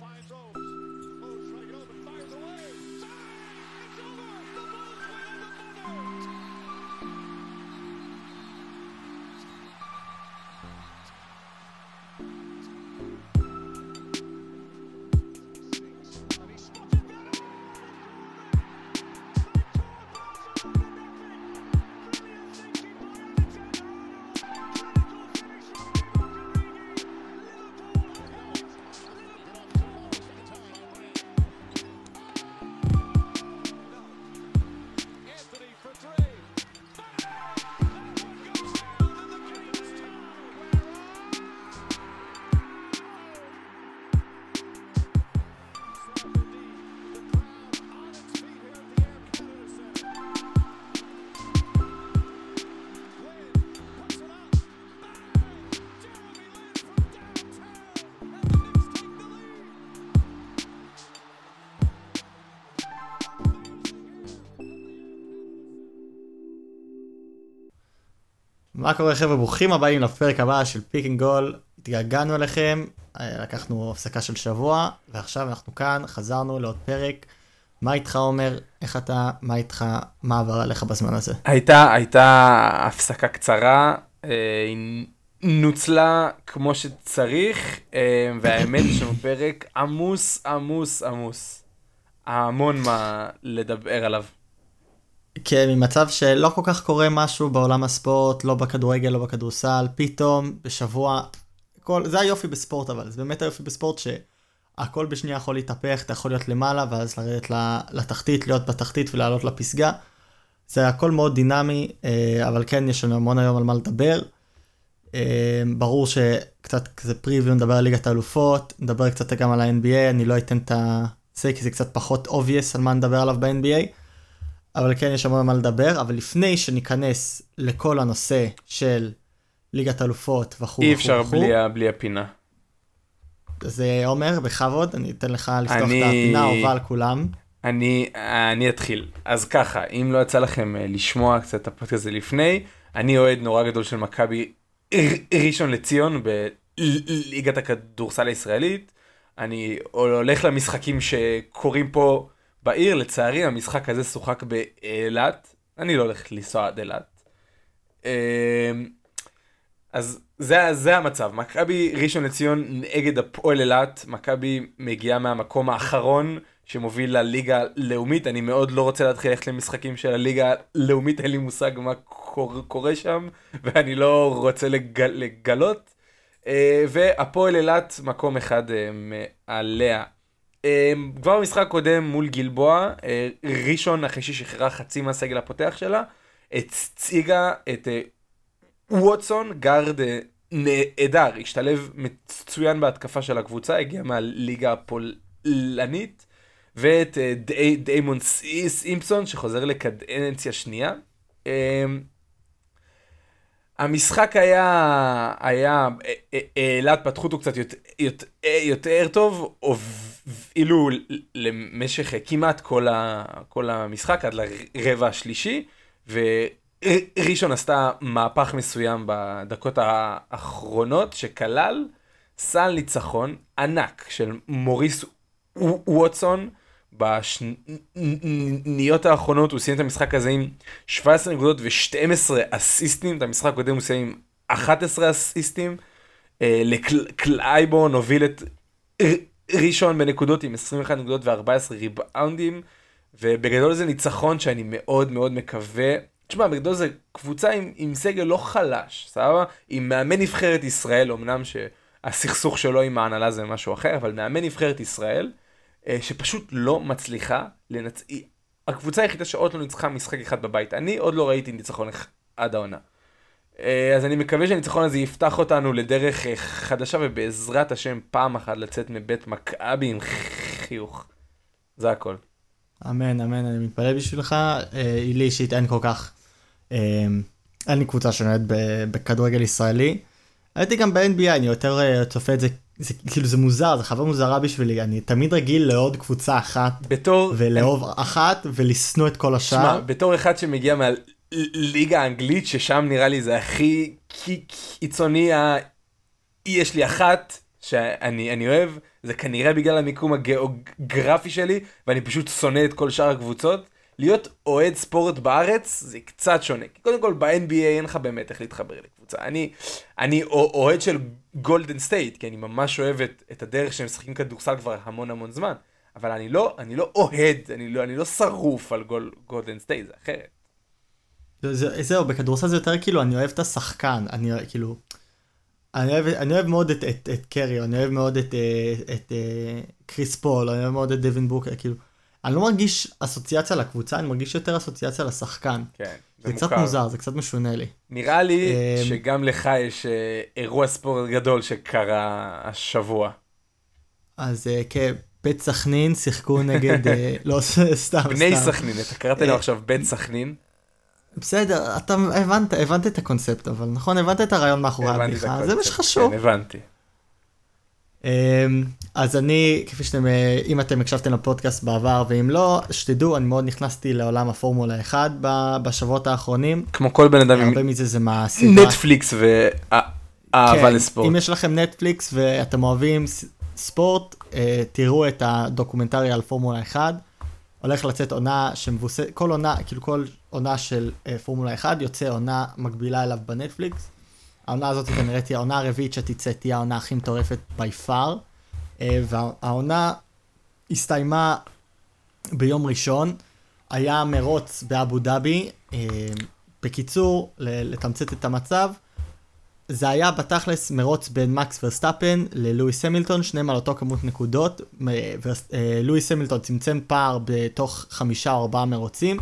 finds those. מה קורה חבר'ה ברוכים הבאים לפרק הבא של Pick and Goal התגעגענו אליכם אה, לקחנו הפסקה של שבוע ועכשיו אנחנו כאן חזרנו לעוד פרק. מה איתך עומר איך אתה מה איתך מה עבר עליך בזמן הזה. הייתה הייתה הפסקה קצרה אה, היא נוצלה כמו שצריך אה, והאמת יש לנו פרק עמוס עמוס עמוס. המון מה לדבר עליו. כן, ממצב שלא כל כך קורה משהו בעולם הספורט, לא בכדורגל, לא בכדורסל, פתאום בשבוע, כל, זה היופי בספורט אבל, זה באמת היופי בספורט שהכל בשנייה יכול להתהפך, אתה יכול להיות למעלה ואז לרדת לתחתית, להיות בתחתית ולעלות לפסגה. זה הכל מאוד דינמי, אה, אבל כן, יש לנו המון היום על מה לדבר. אה, ברור שקצת כזה פריוויו, נדבר על ליגת האלופות, נדבר קצת גם על ה-NBA, אני לא אתן את זה, כי זה קצת פחות obvious על מה נדבר עליו ב-NBA. אבל כן יש המון מה לדבר, אבל לפני שניכנס לכל הנושא של ליגת אלופות וכו' אי אפשר בלי, בלי הפינה. אז אה, עומר, בכבוד, אני אתן לך לפתוח אני... את הפינה האהובה על כולם. אני, אני אתחיל. אז ככה, אם לא יצא לכם אה, לשמוע קצת את הפודקאסט הזה לפני, אני אוהד נורא גדול של מכבי ראשון לציון בליגת הכדורסל הישראלית. אני הולך למשחקים שקורים פה בעיר, לצערי, המשחק הזה שוחק באילת. אני לא הולך לנסוע עד אילת. אמ, אז זה, זה המצב, מכבי ראשון לציון נגד הפועל אילת, מכבי מגיעה מהמקום האחרון שמוביל לליגה לאומית, אני מאוד לא רוצה להתחיל ללכת למשחקים של הליגה הלאומית, אין לי מושג מה קורה, קורה שם, ואני לא רוצה לגל, לגלות. אה, והפועל אילת מקום אחד אה, מעליה. אמ, כבר במשחק הקודם מול גלבוע, אה, ראשון אחרי ששחררה חצי מהסגל הפותח שלה, הציגה את אה, ווטסון, גארד אה, נהדר, השתלב מצוין בהתקפה של הקבוצה, הגיע מהליגה הפולנית, ואת דיימון סימפסון שחוזר לקדנציה שנייה. אמ, המשחק היה, היה, אילת פתחו אותו קצת יותר טוב, הובילו למשך כמעט כל, ה, כל המשחק עד לרבע השלישי, וראשון עשתה מהפך מסוים בדקות האחרונות, שכלל סל ניצחון ענק של מוריס ווטסון, בשניות האחרונות הוא סיים את המשחק הזה עם 17 נקודות ו-12 אסיסטים, את המשחק הקודם הוא סיים עם 11 אסיסטים. אה, לקלייבון הוביל את ראשון בנקודות עם 21 נקודות ו-14 ריבאונדים, ובגדול זה ניצחון שאני מאוד מאוד מקווה. תשמע, בגדול זה קבוצה עם, עם סגל לא חלש, סבבה? עם מאמן נבחרת ישראל, אמנם שהסכסוך שלו עם ההנהלה זה משהו אחר, אבל מאמן נבחרת ישראל. אה, שפשוט לא מצליחה לנצ... הקבוצה היחידה שעוד לא ניצחה משחק אחד בבית. אני עוד לא ראיתי ניצחון עד העונה. אה, אז אני מקווה שהניצחון הזה יפתח אותנו לדרך אה, חדשה ובעזרת השם פעם אחת לצאת מבית מכבי עם חיוך. זה הכל. אמן אמן אני מתפלל בשבילך. לי אישית אין כל כך. אין לי קבוצה שנוהדת בכדורגל ישראלי. הייתי גם ב-NBA אני יותר צופה את זה זה כאילו זה מוזר זה חוויה מוזרה בשבילי אני תמיד רגיל לעוד קבוצה אחת בתור ולאהוב אני... אחת ולשנוא את כל השאר. שמה, בתור אחד שמגיע מהליגה האנגלית ששם נראה לי זה הכי קיצוני ה... יש לי אחת שאני אני אוהב, זה כנראה בגלל המיקום הגיאוגרפי שלי, ואני פשוט שונא את כל שאר הקבוצות. להיות אוהד ספורט בארץ זה קצת שונה. כי קודם כל ב-NBA אין לך באמת איך להתחבר לקבוצה. אני, אני אוהד של גולדן סטייט, כי אני ממש אוהב את, את הדרך שהם משחקים כדורסל כבר המון המון זמן. אבל אני לא, אני לא אוהד, אני לא, אני לא שרוף על גול, גולדן סטייט, זה אחרת. זה, זהו, בכדורסל זה יותר כאילו, אני אוהב את השחקן, אני כאילו, אני אוהב, אני אוהב מאוד את, את, את קרי, אני אוהב מאוד את, אה, את, את אה, קריס פול, אני אוהב מאוד את דווין בוקר, כאילו, אני לא מרגיש אסוציאציה לקבוצה, אני מרגיש יותר אסוציאציה לשחקן. כן, זה, זה קצת מוזר, זה קצת משונה לי. נראה לי אמ, שגם לך יש אה, אירוע ספורט גדול שקרה השבוע. אז כן, בית סכנין שיחקו נגד, לא סתם, סתם. בני סכנין, אתה קראת לו עכשיו בית סכנין. בסדר, אתה הבנת, הבנת את הקונספט, אבל נכון, הבנת את הרעיון מאחורי הבדיחה, זה מה שחשוב. כן, הבנתי. אמ, אז אני, כפי שאתם, אה, אם אתם הקשבתם לפודקאסט בעבר, ואם לא, שתדעו, אני מאוד נכנסתי לעולם הפורמולה 1 בשבועות האחרונים. כמו כל בן אדם. הרבה מזה זה מהסדרה. נטפליקס ואהבה כן, לספורט. אם יש לכם נטפליקס ואתם אוהבים ספורט, אה, תראו את הדוקומנטרי על פורמולה 1. הולך לצאת עונה שמבוססת, כל עונה, כאילו כל עונה של uh, פורמולה 1 יוצא עונה מקבילה אליו בנטפליקס. העונה הזאת כנראה תהיה העונה הרביעית שתצא, תהיה העונה הכי מטורפת by far. Uh, והעונה הסתיימה ביום ראשון, היה מרוץ באבו דאבי. Uh, בקיצור, לתמצת את המצב, זה היה בתכלס מרוץ בין מקס ורסטאפן ללואיס המילטון, שניהם על אותו כמות נקודות. אה, לואיס המילטון צמצם פער בתוך חמישה או ארבעה מרוצים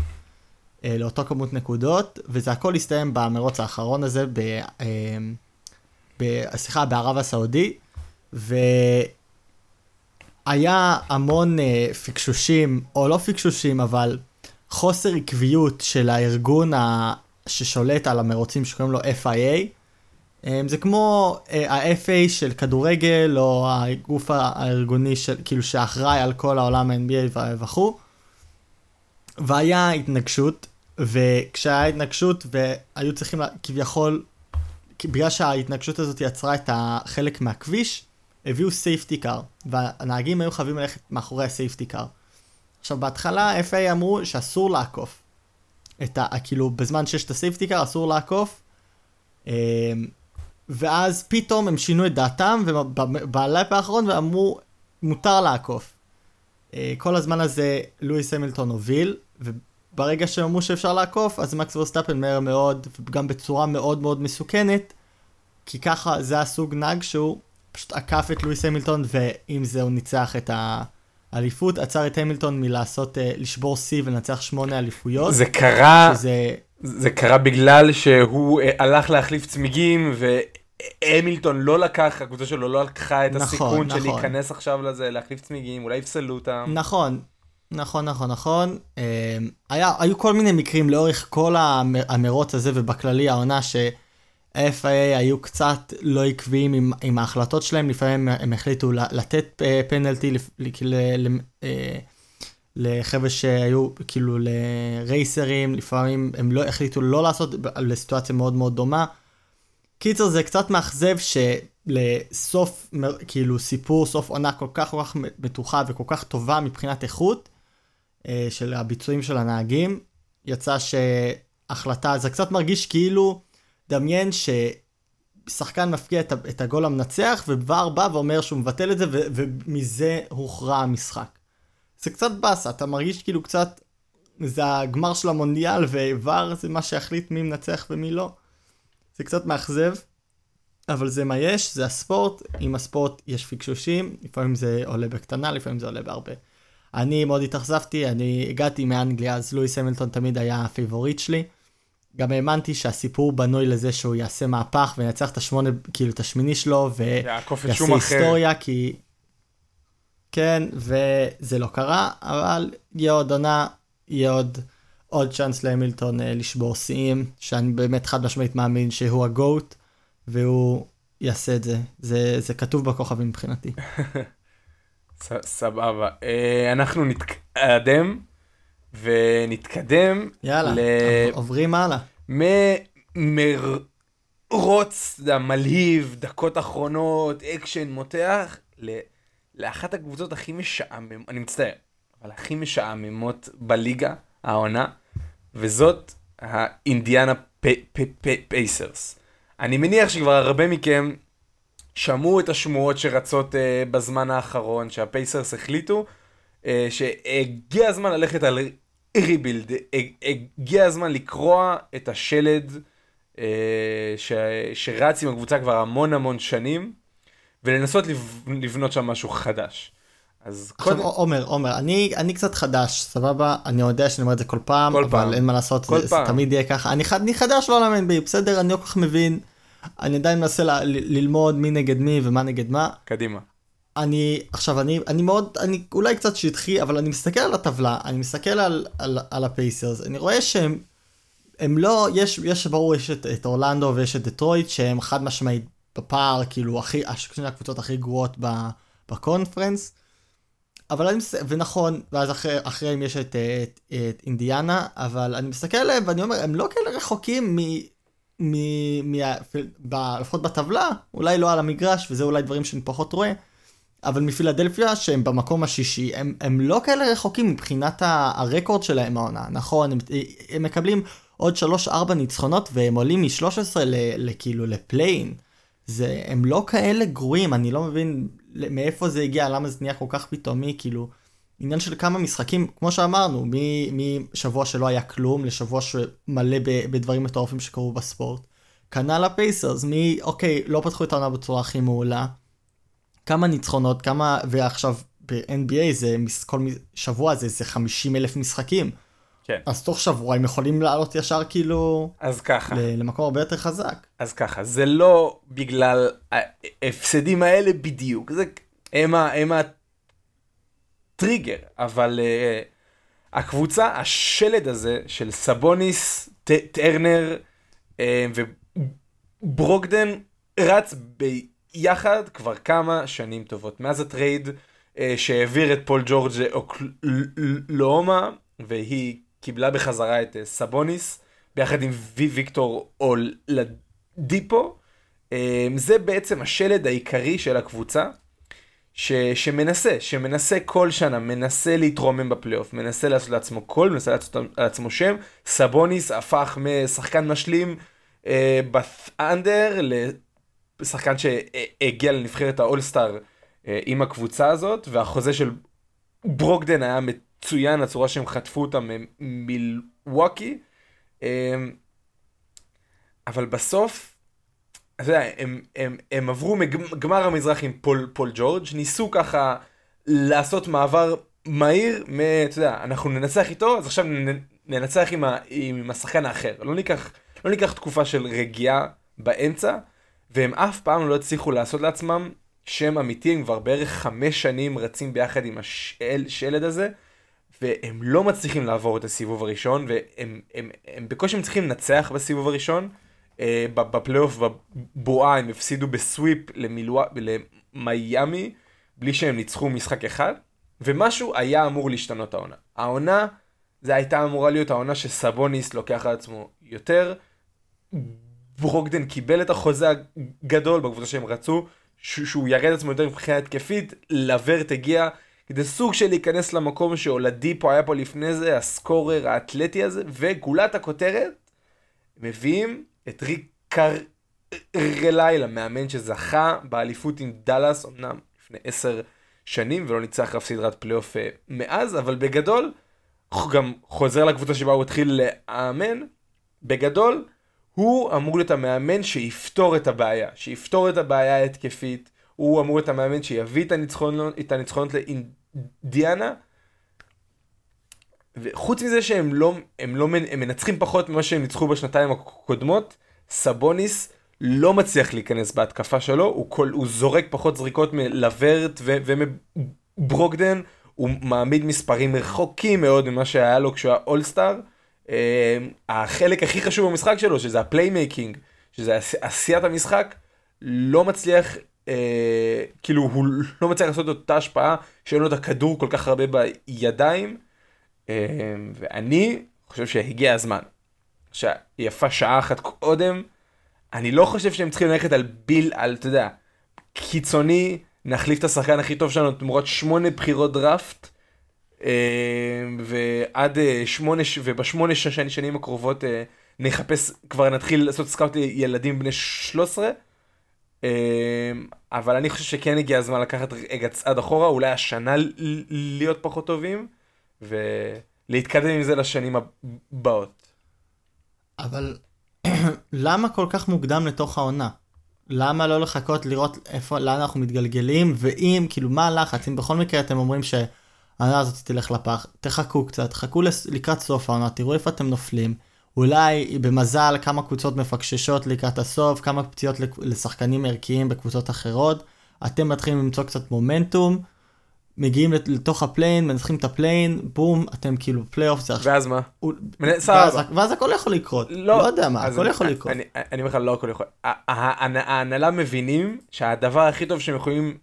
אה, לאותו כמות נקודות, וזה הכל הסתיים במרוץ האחרון הזה, ב, אה, סליחה, בערב הסעודי, והיה המון פיקשושים, או לא פיקשושים, אבל חוסר עקביות של הארגון ששולט על המרוצים שקוראים לו FIA. אמ, זה כמו אה, ה-FA של כדורגל, או הגוף הארגוני של, כאילו שאחראי על כל העולם ה-NBA וכו'. והיה התנגשות, וכשהיה התנגשות והיו צריכים כביכול, בגלל שההתנגשות הזאת יצרה את החלק מהכביש, הביאו safety car, והנהגים היו חייבים ללכת מאחורי ה safety car. עכשיו בהתחלה FIA אמרו שאסור לעקוף. את ה... כאילו בזמן שיש את ה safety car אסור לעקוף. ואז פתאום הם שינו את דעתם, וב lap האחרון ואמרו, מותר לעקוף. אה, כל הזמן הזה לואיס המילטון הוביל, וברגע שהם אמרו שאפשר לעקוף, אז מקס ורסטאפן מהר מאוד, וגם בצורה מאוד מאוד מסוכנת, כי ככה זה הסוג נהג שהוא פשוט עקף את לואיס המילטון, ועם זה הוא ניצח את האליפות, עצר את המילטון מלעשות, אה, לשבור שיא ולנצח שמונה אליפויות. זה קרה... שזה... זה קרה בגלל שהוא אה, הלך להחליף צמיגים המילטון לא לקח, הקבוצה שלו לא לקחה את נכון, הסיכון נכון. של להיכנס עכשיו לזה, להחליף צמיגים, אולי יפסלו אותם. נכון, נכון, נכון, נכון. אמ, היה, היו כל מיני מקרים לאורך כל המרוץ הזה ובכללי העונה ש-FIA היו קצת לא עקביים עם, עם ההחלטות שלהם, לפעמים הם החליטו לתת אה, פנלטי אה, לחבר'ה שהיו כאילו לרייסרים, לפעמים הם לא החליטו לא לעשות לסיטואציה מאוד מאוד דומה. קיצר זה קצת מאכזב שלסוף, כאילו סיפור, סוף עונה כל כך כל כך בטוחה וכל כך טובה מבחינת איכות אה, של הביצועים של הנהגים, יצא שהחלטה, זה קצת מרגיש כאילו, דמיין ששחקן מפקיע את, את הגול המנצח ובר בא ואומר שהוא מבטל את זה ומזה הוכרע המשחק. זה קצת באסה, אתה מרגיש כאילו קצת, זה הגמר של המונדיאל ובר זה מה שיחליט מי מנצח ומי לא. זה קצת מאכזב, אבל זה מה יש, זה הספורט, עם הספורט יש פיקשושים, לפעמים זה עולה בקטנה, לפעמים זה עולה בהרבה. אני מאוד התאכזבתי, אני הגעתי מאנגליה, אז לואיס המילטון תמיד היה ה favorite שלי. גם האמנתי שהסיפור בנוי לזה שהוא יעשה מהפך וינצח את השמונה, כאילו את השמיני שלו, ויעשה היסטוריה, כי... כן, וזה לא קרה, אבל יהיה עוד עונה, יהיה עוד... עוד צ'אנס להמילטון אה, לשבור שיאים, שאני באמת חד משמעית מאמין שהוא ה GOAT, והוא יעשה את זה. זה, זה כתוב בכוכבים מבחינתי. סבבה. אה, אנחנו נתקדם, ונתקדם. יאללה, ל... עוברים הלאה. מ... מר... רוץ, אתה יודע, מלהיב, דקות אחרונות, אקשן, מותח, ל- לאחת הקבוצות הכי משעממות, אני מצטער, אבל הכי משעממות בליגה, העונה, וזאת האינדיאנה פייסרס. אני מניח שכבר הרבה מכם שמעו את השמועות שרצות uh, בזמן האחרון, שהפייסרס החליטו uh, שהגיע הזמן ללכת על ריבילד, הגיע הזמן לקרוע את השלד uh, ש, שרץ עם הקבוצה כבר המון המון שנים, ולנסות לבנות שם משהו חדש. אז עכשיו קודם... עומר, עומר, אני, אני קצת חדש, סבבה? אני יודע שאני אומר את זה כל פעם, כל אבל פעם. אין מה לעשות, זה, זה תמיד יהיה ככה. אני, אני חדש לעולם NBA, בסדר? אני לא כל כך מבין. אני עדיין מנסה ל, ל, ללמוד מי נגד מי ומה נגד מה. קדימה. אני, עכשיו, אני, אני מאוד, אני אולי קצת שטחי, אבל אני מסתכל על הטבלה, אני מסתכל על, על, על הפייסרס, אני רואה שהם, הם לא, יש, יש ברור, יש את, את אורלנדו ויש את דטרויט, שהם חד משמעית בפער, כאילו, הכי, הקבוצות הכי גרועות בקונפרנס. אבל אני מסתכל, ונכון, ואז אחרי, אחריהם יש את, את, את אינדיאנה, אבל אני מסתכל עליהם ואני אומר, הם לא כאלה רחוקים מ... מ, מ ב, לפחות בטבלה, אולי לא על המגרש, וזה אולי דברים שאני פחות רואה, אבל מפילדלפיה, שהם במקום השישי, הם, הם לא כאלה רחוקים מבחינת הרקורד שלהם העונה, נכון, הם, הם מקבלים עוד 3-4 ניצחונות, והם עולים מ-13 לכאילו לפליין. זה, הם לא כאלה גרועים, אני לא מבין מאיפה זה הגיע, למה זה נהיה כל כך פתאומי, כאילו, עניין של כמה משחקים, כמו שאמרנו, משבוע שלא היה כלום לשבוע שמלא בדברים מטורפים שקרו בספורט. כנ"ל הפייסרס, מי, אוקיי, לא פתחו את העונה בצורה הכי מעולה. כמה ניצחונות, כמה, ועכשיו ב-NBA זה, כל שבוע זה, זה 50 אלף משחקים. כן. אז תוך שבוע הם יכולים לעלות ישר כאילו... אז ככה. למקום הרבה יותר חזק. אז ככה, זה לא בגלל ההפסדים האלה בדיוק, זה הם, הם הטריגר, אבל אה, הקבוצה, השלד הזה של סבוניס, טרנר אה, וברוקדן רץ ביחד כבר כמה שנים טובות. מאז ה trade אה, שהעביר את פול ג'ורג' לאוקלהומה, והיא קיבלה בחזרה את אה, סבוניס, ביחד עם וי ויקטור אולדיפו. אמ, זה בעצם השלד העיקרי של הקבוצה, ש, שמנסה, שמנסה כל שנה, מנסה להתרומם בפלייאוף, מנסה לעשות לעצמו קול, מנסה לעשות לעצמו שם. סבוניס הפך משחקן משלים uh, בת'אנדר לשחקן שהגיע לנבחרת האולסטאר uh, עם הקבוצה הזאת, והחוזה של ברוקדן היה מצוין, הצורה שהם חטפו אותם מלווקי. אמ, אבל בסוף, אתה יודע, הם, הם, הם עברו מגמר המזרח עם פול, פול ג'ורג', ניסו ככה לעשות מעבר מהיר, מ, אתה יודע, אנחנו ננצח איתו, אז עכשיו ננצח עם, ה, עם השחקן האחר. לא ניקח, לא ניקח תקופה של רגיעה באמצע, והם אף פעם לא הצליחו לעשות לעצמם שם אמיתי, הם כבר בערך חמש שנים רצים ביחד עם השלד הזה. והם לא מצליחים לעבור את הסיבוב הראשון, והם הם, הם בקושי מצליחים לנצח בסיבוב הראשון. Uh, בפלייאוף בבועה הם הפסידו בסוויפ למילוא... למיאמי, בלי שהם ניצחו משחק אחד, ומשהו היה אמור להשתנות העונה. העונה, זה הייתה אמורה להיות העונה שסבוניס לוקח על עצמו יותר. ברוקדן קיבל את החוזה הגדול בקבוצה שהם רצו, שהוא ירד עצמו יותר מבחינה התקפית, לברט הגיע. כדי סוג של להיכנס למקום שאולדיפו היה פה לפני זה, הסקורר האתלטי הזה, וגולת הכותרת, מביאים את ריק קרלילה, מאמן שזכה באליפות עם דאלאס, אמנם לפני עשר שנים, ולא ניצח אף סדרת פלייאוף אה, מאז, אבל בגדול, גם חוזר לקבוצה שבה הוא התחיל לאמן, בגדול, הוא אמור להיות המאמן שיפתור את הבעיה, שיפתור את הבעיה ההתקפית, הוא אמור להיות המאמן שיביא את הניצחונות, את הניצחונות לאינדיאנה. וחוץ מזה שהם לא, הם לא, הם מנצחים פחות ממה שהם ניצחו בשנתיים הקודמות, סבוניס לא מצליח להיכנס בהתקפה שלו, הוא, כל, הוא זורק פחות זריקות מלוורט ומברוקדן, הוא מעמיד מספרים רחוקים מאוד ממה שהיה לו כשהוא היה all-star. אה, החלק הכי חשוב במשחק שלו, שזה ה playmaking, שזה עשיית המשחק, לא מצליח אה, כאילו הוא לא מצליח לעשות אותה השפעה שאין לו את הכדור כל כך הרבה בידיים. אה, ואני חושב שהגיע הזמן. שיפה שעה אחת קודם, אני לא חושב שהם צריכים ללכת על ביל, על, אתה יודע, קיצוני, נחליף את השחקן הכי טוב שלנו תמורת שמונה בחירות דראפט, אה, ועד אה, שמונה, ובשמונה שנים- שנים הקרובות אה, נחפש, כבר נתחיל לעשות סקאוט לילדים בני 13. אה, אבל אני חושב שכן הגיע הזמן לקחת רגע צעד אחורה, אולי השנה להיות פחות טובים, ולהתקדם עם זה לשנים הבאות. אבל למה כל כך מוקדם לתוך העונה? למה לא לחכות לראות איפה, לאן אנחנו מתגלגלים, ואם, כאילו, מה הלחץ? אם בכל מקרה אתם אומרים שהעונה הזאת תלך לפח, תחכו קצת, חכו לקראת סוף העונה, תראו איפה אתם נופלים. אולי במזל כמה קבוצות מפקששות לקראת הסוף, כמה פציעות לשחקנים ערכיים בקבוצות אחרות. אתם מתחילים למצוא קצת מומנטום, מגיעים לת- לתוך ה play-in, מנצחים את ה play-in, בום, אתם כאילו פלייאוף זה עכשיו. ואז מה? הוא- מנ- סבבה. ואז, ואז הכל יכול לקרות. לא, לא יודע מה, הכל אני- יכול לקרות. אני, אומר לך, לא הכל יכול. ההנהלה מבינים שהדבר הכי טוב שהם יכולים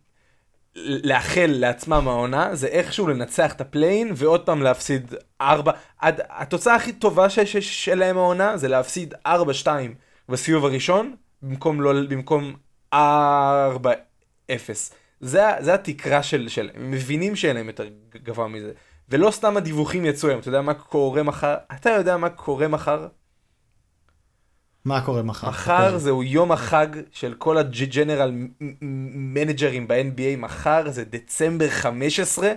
לאחל לעצמם העונה זה איכשהו לנצח את ה play-in ועוד פעם להפסיד 4. עד, התוצאה הכי טובה ש- ש- שלהם העונה זה להפסיד 4-2 בסיבוב הראשון במקום לא במקום 4-0. זה, זה התקרה של, של, הם מבינים שאין להם יותר גבוה מזה. ולא סתם הדיווחים יצאו היום, אתה יודע מה קורה מחר? אתה יודע מה קורה מחר? מה קורה מחר? מחר זהו יום החג של כל הג'נרל מנג'רים ב-NBA, מחר זה דצמבר 15,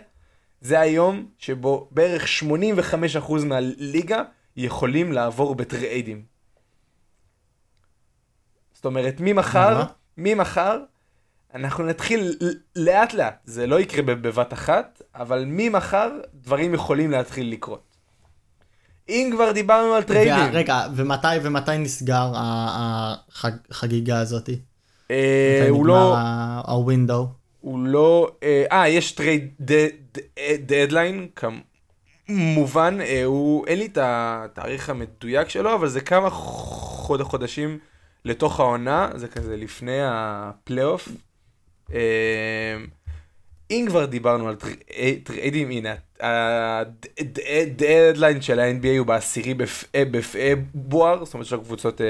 זה היום שבו בערך 85% מהליגה יכולים לעבור בטריידים. זאת אומרת, ממחר? ממחר, אנחנו נתחיל לאט לאט, זה לא יקרה בבת אחת, אבל ממחר דברים יכולים להתחיל לקרות. אם כבר דיברנו על טריידים. וה- רגע, ומתי, ומתי נסגר החגיגה הזאת? אה, הוא לא, ה window. הוא לא, אה, אה, יש trade deadline, כמובן, אה, הוא, אין לי את התאריך המדויק שלו, אבל זה כמה חוד, חודשים לתוך העונה, זה כזה לפני הפלייאוף. אה, אם כבר דיברנו על טרי- טריידים, הנה, הדדליין של ה-NBA הוא בעשירי בפ- בפברואר, זאת אומרת שהקבוצות אה,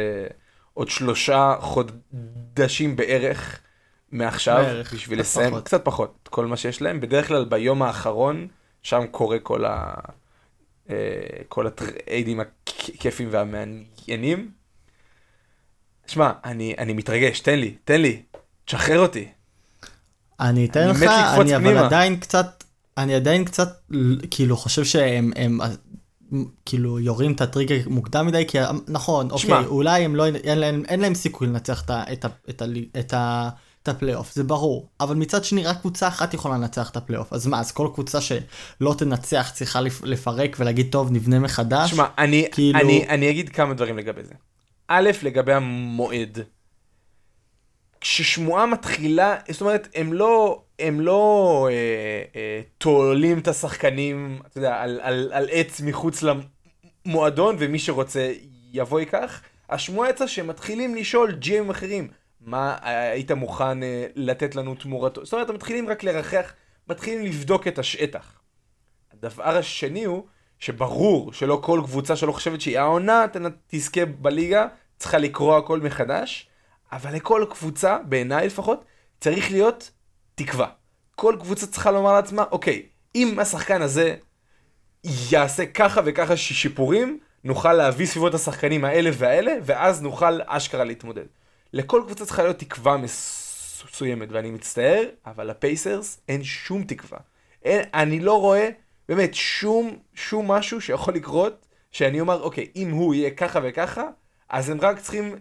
עוד שלושה חודשים בערך מעכשיו, בערך, בשביל קצת לסיים, פחות. קצת פחות, כל מה שיש להם. בדרך כלל ביום האחרון, שם קורה כל ה... אה, כל הטריידים הכיפים והמעניינים. שמע, אני, אני מתרגש, תן לי, תן לי, תשחרר אותי. אני אתן אני לך, אני אבל פנימה. עדיין קצת, אני עדיין קצת, כאילו, חושב שהם, הם, אה, כאילו, יורים את הטריגר מוקדם מדי, כי נכון, שמע. אוקיי, אולי הם לא, אין להם, אין להם סיכוי לנצח את ה- את ה- את ה- את ה... את הפלייאוף, זה ברור. אבל מצד שני, רק קבוצה אחת יכולה לנצח את הפלייאוף. אז מה, אז כל קבוצה שלא תנצח צריכה לפ- לפרק ולהגיד, טוב, נבנה מחדש? שמע, אני, כאילו- אני, אני אגיד כמה דברים לגבי זה. א', לגבי המועד. כששמועה מתחילה, זאת אומרת, הם לא, הם לא אה, אה, תולים את השחקנים, אתה יודע, על, על, על עץ מחוץ למועדון, ומי שרוצה יבוא ייקח. השמועה יצאה שהם מתחילים לשאול ג'ים אחרים, מה אה, היית מוכן אה, לתת לנו תמורתו? זאת אומרת, הם מתחילים רק לרחח, מתחילים לבדוק את השטח. הדבר השני הוא שברור שלא כל קבוצה שלא חושבת שהיא העונה תזכה בליגה, צריכה לקרוא הכל מחדש, אבל לכל קבוצה, בעיניי לפחות, צריך להיות תקווה. כל קבוצה צריכה לומר לעצמה, אוקיי, אם השחקן הזה יעשה ככה וככה שיפורים, נוכל להביא סביבו את השחקנים האלה והאלה, ואז נוכל אשכרה להתמודד. לכל קבוצה צריכה להיות תקווה מסוימת, ואני מצטער, אבל לפייסרס אין שום תקווה. אין, אני לא רואה באמת שום, שום משהו שיכול לקרות, שאני אומר, אוקיי, אם הוא יהיה ככה וככה, אז הם רק צריכים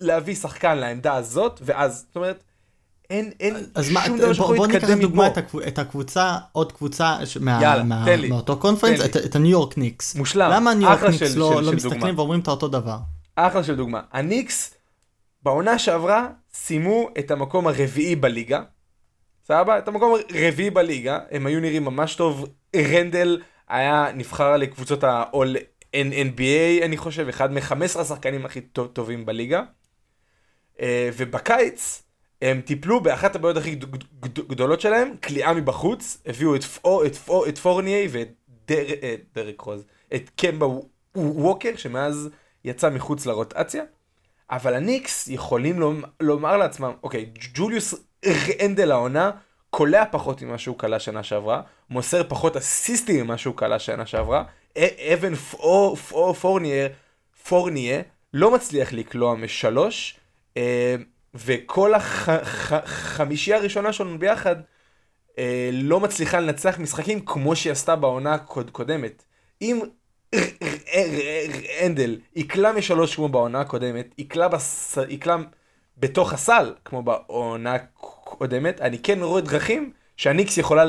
להביא שחקן לעמדה הזאת, ואז, זאת אומרת, אין, אין אז מה, שום דבר בוא, שיכול בוא ניקח להתקדם לדוגמה מפה. את, הקב... את הקבוצה, עוד קבוצה ש... מה... יאללה, מה... תן לי. מאותו conference, את. את הניו יורק ניקס. מושלם. למה הניו יורק ניקס של- לא, של- לא של מסתכלים דוגמה. ואומרים את אותו דבר? אחלה של דוגמה. הניקס, בעונה שעברה, סיימו את המקום הרביעי בליגה. סבבה? את המקום הרביעי בליגה, הם היו נראים ממש טוב. רנדל היה נבחר לקבוצות ה-all NBA, אני חושב, אחד מ-15 השחקנים הכי טוב- טובים בליגה. אה, ובקיץ, הם טיפלו באחת הבעיות הכי גד- גד- גדולות שלהם, כליאה מבחוץ, הביאו את, פור, את, פור, את פורניי ואת דר, אה, דרק רוז, את קמבה ווקר, שמאז יצא מחוץ לרוטציה. אבל הניקס יכולים לומר לעצמם, אוקיי, ג'וליוס רנדל העונה, קולע פחות ממה שהוא קלע שנה שעברה, מוסר פחות אסיסטים ממה שהוא קלע שנה שעברה, אבן פור, פור, פורניה, פורניה לא מצליח לקלוע משלוש, אה, וכל החמישייה הראשונה שלנו ביחד אה, לא מצליחה לנצח משחקים כמו שהיא עשתה בעונה הקודמת. אם אנדל יקלע משלוש כמו בעונה הקודמת, יקלע, בס... יקלע בתוך הסל כמו בעונה הקודמת, אני כן רואה דרכים שהניקס יכולה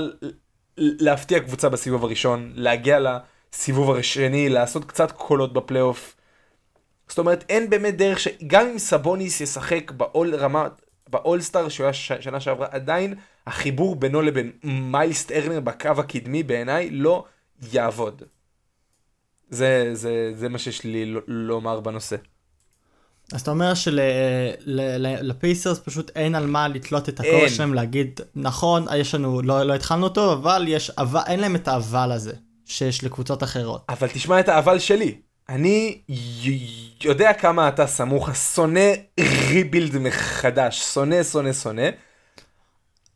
להפתיע קבוצה בסיבוב הראשון, להגיע לסיבוב השני, לעשות קצת קולות בפלייאוף. זאת אומרת, אין באמת דרך שגם אם סבוניס ישחק באול רמה, באולסטאר שהוא היה שנה שעברה, עדיין החיבור בינו לבין מיילס טרנר בקו הקדמי בעיניי לא יעבוד. זה, זה, זה מה שיש לי לומר בנושא. אז אתה אומר שלפייסרס פשוט אין על מה לתלות את הקור שלהם, להגיד, נכון, יש לנו, לא, לא התחלנו טוב, אבל יש, אבל, אין להם את האבל הזה שיש לקבוצות אחרות. אבל תשמע את האבל שלי. אני יודע כמה אתה סמוך, שונא ריבילד מחדש, שונא, שונא, שונא.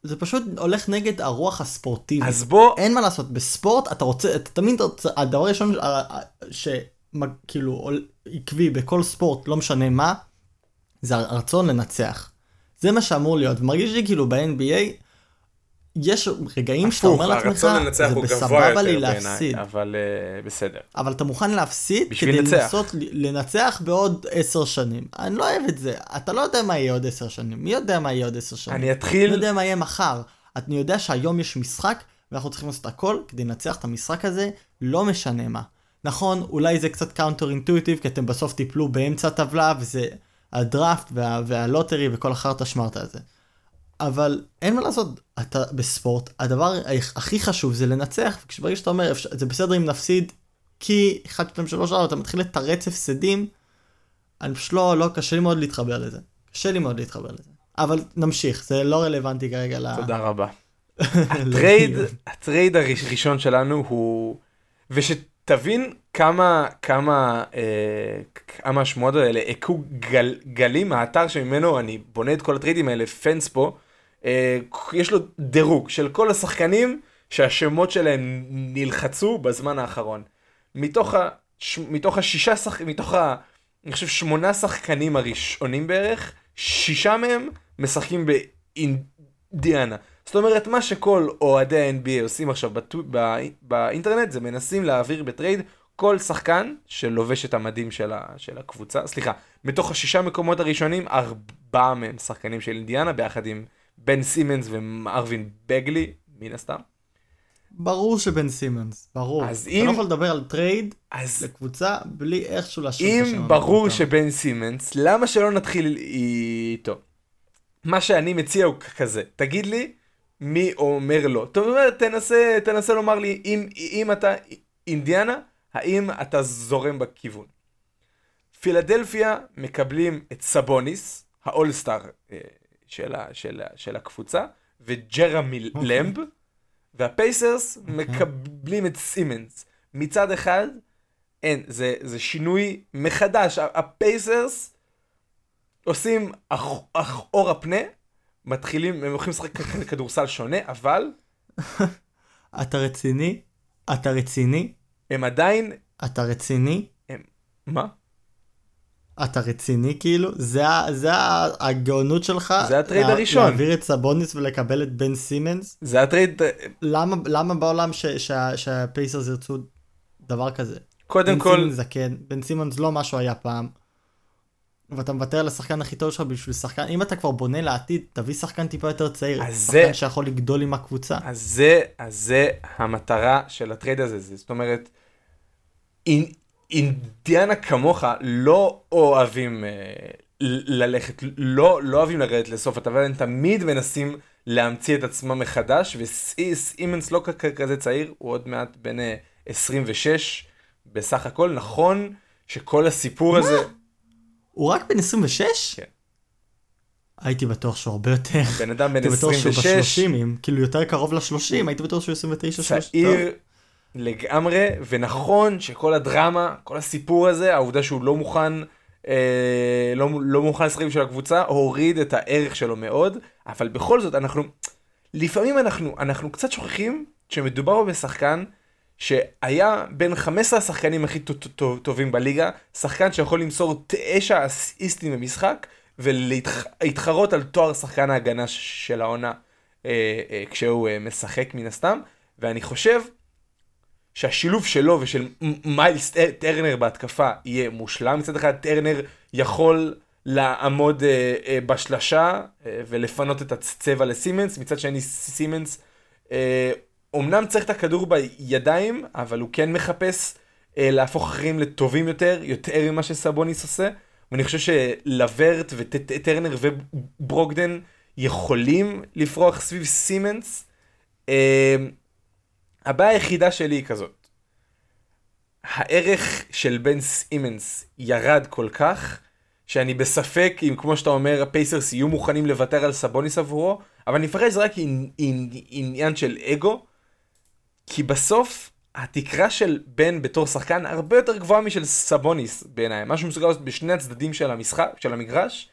זה פשוט הולך נגד הרוח הספורטיבית. אז בוא... אין מה לעשות, בספורט אתה רוצה, אתה תמיד רוצה, הדבר הראשון שכאילו עקבי בכל ספורט, לא משנה מה, זה הרצון לנצח. זה מה שאמור להיות. מרגיש לי כאילו ב-NBA, יש רגעים שאתה אומר לעצמך, זה בסבבה לי להפסיד. אבל אה, בסדר. אבל אתה מוכן להפסיד כדי לנצח. לנסות לנצח בעוד עשר שנים. אני לא אוהב את זה. אתה לא יודע מה יהיה עוד עשר שנים. מי יודע מה יהיה עוד עשר שנים? אני אתחיל... אני יודע מה יהיה מחר. אני יודע שהיום יש משחק, ואנחנו צריכים לעשות הכל כדי לנצח את המשחק הזה, לא משנה מה. נכון, אולי זה קצת counter intuitive, כי אתם בסוף תיפלו באמצע הטבלה, וזה הדראפט וה, וה lottery וכל החרטה שמרטה הזה. אבל אין מה לעשות, אתה בספורט, הדבר הכי חשוב זה לנצח, וכשברגע שאתה אומר, זה בסדר אם נפסיד, כי 1, 2, 3, 4, אתה מתחיל לתרץ הפסדים, אני פשוט לא, לא, קשה לי מאוד להתחבר לזה. קשה לי מאוד להתחבר לזה. אבל נמשיך, זה לא רלוונטי כרגע ל... תודה רבה. הטרייד, הטרייד הראשון שלנו הוא, ושתבין כמה, כמה, אה, כמה השמועות האלה הכו גל, גלים, האתר שממנו אני בונה את כל הטריידים האלה, Fanspo, יש לו דירוג של כל השחקנים שהשמות שלהם נלחצו בזמן האחרון. מתוך, ה, ש, מתוך השישה שחקנים, מתוך ה... אני חושב שמונה שחקנים הראשונים בערך, שישה מהם משחקים באינדיאנה. זאת אומרת, מה שכל אוהדי ה-NBA עושים עכשיו בטו, בא, באינטרנט, זה מנסים להעביר בטרייד כל שחקן שלובש את המדים של, ה, של הקבוצה, סליחה, מתוך השישה מקומות הראשונים, ארבעה מהם שחקנים של אינדיאנה, ביחד עם בן סימונס ומרווין באגלי, מן הסתם. ברור שבן סימונס, ברור. אז אם... אתה לא יכול לדבר על טרייד אז... לקבוצה בלי איכשהו להשאיר את השם. אם ברור שבן סימונס, למה שלא נתחיל איתו? מה שאני מציע הוא כזה, תגיד לי מי אומר לא. זאת אומרת, תנסה, תנסה לומר לי, אם, אם אתה אינדיאנה, האם אתה זורם בכיוון. פילדלפיה מקבלים את סבוניס, האולסטאר אה, של, ה, של, של הקבוצה, וג'רמי okay. אוקיי. למב, והפייסרס. אוקיי. מקבלים את סימנס. מצד אחד, אין, זה, זה שינוי מחדש. הפייסרס עושים אח, אח, אור הפנה, מתחילים, הם הולכים לשחק כדורסל שונה, אבל... אתה רציני? אתה רציני? הם עדיין... אתה רציני? הם... מה? אתה רציני כאילו? זה, זה הגאונות שלך? זה הטרייד לה, הראשון. להעביר את סבוניס ולקבל את בן סימונס? זה הטרייד... למה, למה בעולם ש, שה, שהפייסרס ירצו דבר כזה? קודם בן כל... בן סימונס זקן, בן סימונס לא מה שהוא היה פעם. ואתה מוותר על השחקן הכי טוב שלך בשביל שחקן, אם אתה כבר בונה לעתיד, תביא שחקן טיפה יותר צעיר, שחקן זה, שיכול לגדול עם הקבוצה. אז זה, אז זה המטרה של הטרייד הזה, זאת אומרת, אינדיאנה כמוך לא אוהבים אה, ללכת, לא, לא אוהבים לרדת לסוף הטבלה, הם תמיד מנסים להמציא את עצמם מחדש, וסימנס לא כזה צעיר, הוא עוד מעט בן 26 אה, בסך הכל, נכון שכל הסיפור מה? הזה... הוא רק בן 26? כן. הייתי בטוח שהוא הרבה יותר. בן אדם בן 26. הייתי בטוח שהוא בשלושים, כאילו יותר קרוב ל-30, הייתי בטוח שהוא 29 30. צעיר לגמרי, ונכון שכל הדרמה, כל הסיפור הזה, העובדה שהוא לא מוכן אה, לא, לא מוכן לשחק בשביל הקבוצה, הוריד את הערך שלו מאוד, אבל בכל זאת אנחנו, לפעמים אנחנו, אנחנו קצת שוכחים שמדובר בשחקן שהיה בין 15 השחקנים הכי טובים בליגה, שחקן שיכול למסור 9 אסיסטים במשחק ולהתחרות על תואר שחקן ההגנה של העונה אה, אה, כשהוא אה, משחק מן הסתם, ואני חושב שהשילוב שלו ושל מיילס טרנר בהתקפה יהיה מושלם. מצד אחד טרנר יכול לעמוד אה, אה, בשלשה אה, ולפנות את הצבע לסימנס, מצד שני סימנס אה, אומנם צריך את הכדור בידיים, אבל הוא כן מחפש אה, להפוך אחרים לטובים יותר, יותר ממה שסבוניס עושה. ואני חושב שלוורט וטרנר וברוקדן יכולים לפרוח סביב סימונס. הבעיה היחידה שלי היא כזאת. הערך של בן סימונס ירד כל כך, שאני בספק אם כמו שאתה אומר הפייסרס יהיו מוכנים לוותר על סבוניס עבורו, אבל אני מפחד שזה רק עניין של אגו, כי בסוף התקרה של בן בתור שחקן הרבה יותר גבוהה משל סבוניס בעיניי, מה שהוא מסוגל לעשות בשני הצדדים של המשחק, של המגרש,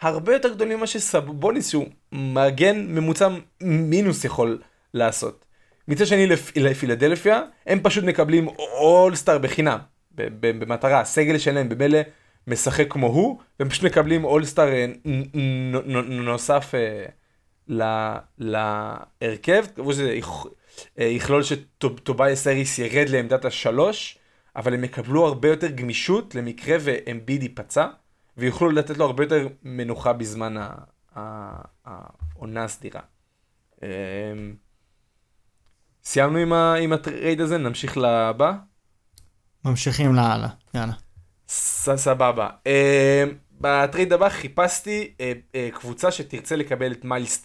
הרבה יותר גדולים ממה שסבוניס שהוא מגן ממוצע מינוס יכול לעשות. מצד שני לפילדלפיה, הם פשוט מקבלים אולסטאר בחינם, במטרה, הסגל שלהם במילא משחק כמו הוא, והם פשוט מקבלים אולסטאר אה, נוסף אה, להרכב, קבעו שזה אה, יכלול שטובייס אריס ירד לעמדת השלוש, אבל הם יקבלו הרבה יותר גמישות למקרה ואמביד ייפצע, ויוכלו לתת לו הרבה יותר מנוחה בזמן העונה הסדירה. סיימנו עם, ה, עם הטרייד הזה, נמשיך לבא? ממשיכים להלאה, יאללה. סבבה. אה, בטרייד הבא חיפשתי אה, אה, קבוצה שתרצה לקבל את מיילס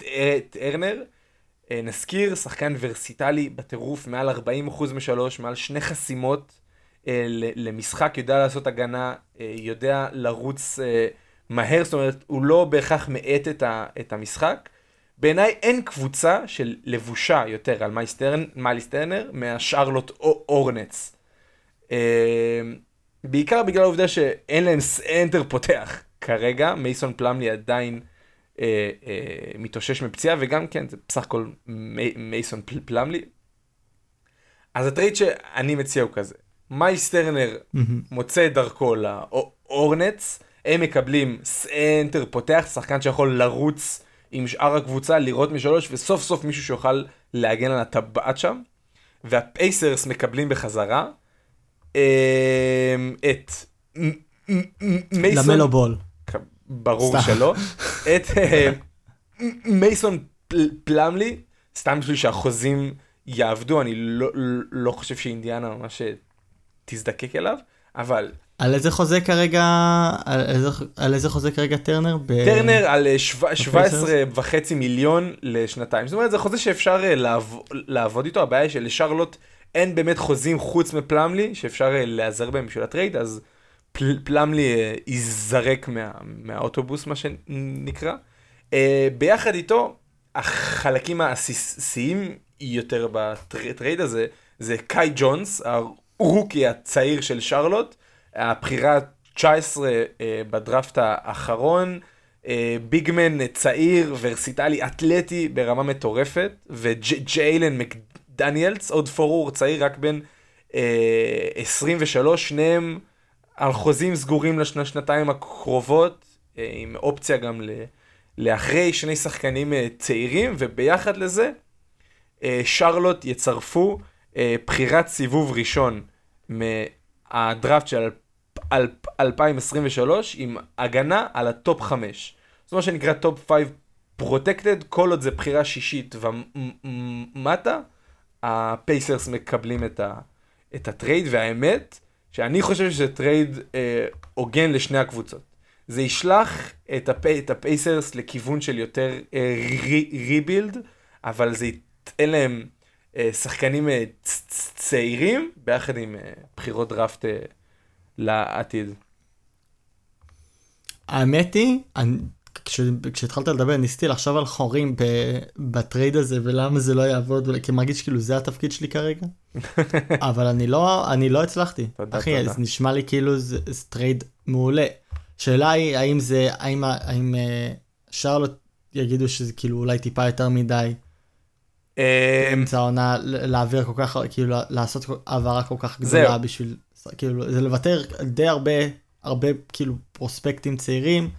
טרנר. אה, נזכיר, שחקן ורסטילי בטירוף, מעל 40% משלוש, מעל שני חסימות אה, למשחק, יודע לעשות הגנה, אה, יודע לרוץ אה, מהר, זאת אומרת, הוא לא בהכרח מאט את, את המשחק. בעיניי אין קבוצה של לבושה יותר על מיילס טרנר מהשארלוט הורנטס. אה, בעיקר בגלל העובדה שאין להם סנטר פותח כרגע, מייסון פלמלי עדיין אה, אה, מתאושש מפציעה, וגם כן, זה בסך הכל מי, מייסון פל, פלמלי. אז הטרייד שאני מציע הוא כזה, מיילס טרנר mm-hmm. מוצא את דרכו להורנטס, הם מקבלים סנטר פותח, שחקן שיכול לרוץ עם שאר הקבוצה, לירות משלוש, וסוף סוף מישהו שיוכל להגן על הטבעת שם. והפייסרס מקבלים בחזרה אה, את מייסון... למלו בול. ברור שלא. את אה, מייסון פלמלי, סתם בשביל שהחוזים יעבדו, אני לא, לא חושב שאינדיאנה ממש תזדקק אליו, אבל על איזה חוזה כרגע, על איזה, על איזה חוזה כרגע טרנר? ב... טרנר על 17 אה, וחצי מיליון לשנתיים. זאת אומרת, זה חוזה שאפשר אה, לעב, לעבוד איתו, הבעיה היא שלשרלוט אין באמת חוזים חוץ מפלמלי, שאפשר אה, להיעזר בהם בשביל הטרייד, אז פל, פלמלי ייזרק מה, מהאוטובוס, מה שנקרא. ביחד איתו, החלקים העסיסיים יותר בטרייד הזה, זה קאי ג'ונס, ה rookie הצעיר של שרלוט, הבחירה 19 אה, בדראפט האחרון, אה, big man צעיר, ורסטילי, אתלטי ברמה מטורפת, וג'יילן מקדניאלס, עוד forward צעיר, רק בן 23, אה, שניהם על חוזים סגורים לשנתיים הקרובות, עם אופציה גם לאחרי שני שחקנים צעירים, וביחד לזה, שרלוט יצרפו בחירת סיבוב ראשון הדראפט של 2023 עם הגנה על ה top 5. זה מה שנקרא top 5 protected, כל עוד זה בחירה שישית ומטה, הפייסרס מקבלים את, ה, את הטרייד, והאמת, שאני חושב שזה טרייד אה, הוגן לשני הקבוצות. זה ישלח את, הפי, את הפייסרס לכיוון של יותר אה, rebuild, אבל זה ייתן להם שחקנים אה, צעירים, ביחד עם אה, בחירות דראפט לעתיד. האמת היא, אני, כש, כשהתחלת לדבר ניסיתי לחשוב על חורים ב, בטרייד הזה ולמה זה לא יעבוד, כי מרגיש כאילו זה התפקיד שלי כרגע, אבל אני לא, אני לא הצלחתי. תודה, אחי, תודה. זה נשמע לי כאילו זה, זה טרייד מעולה. שאלה היא, האם זה, האם, האם אה, שרלוט יגידו שזה כאילו אולי טיפה יותר מדי אה, אמצע העונה להעביר כל כך, כאילו לעשות העברה כל כך גדולה. בשביל, כאילו זה לוותר די הרבה, הרבה כאילו פרוספקטים צעירים,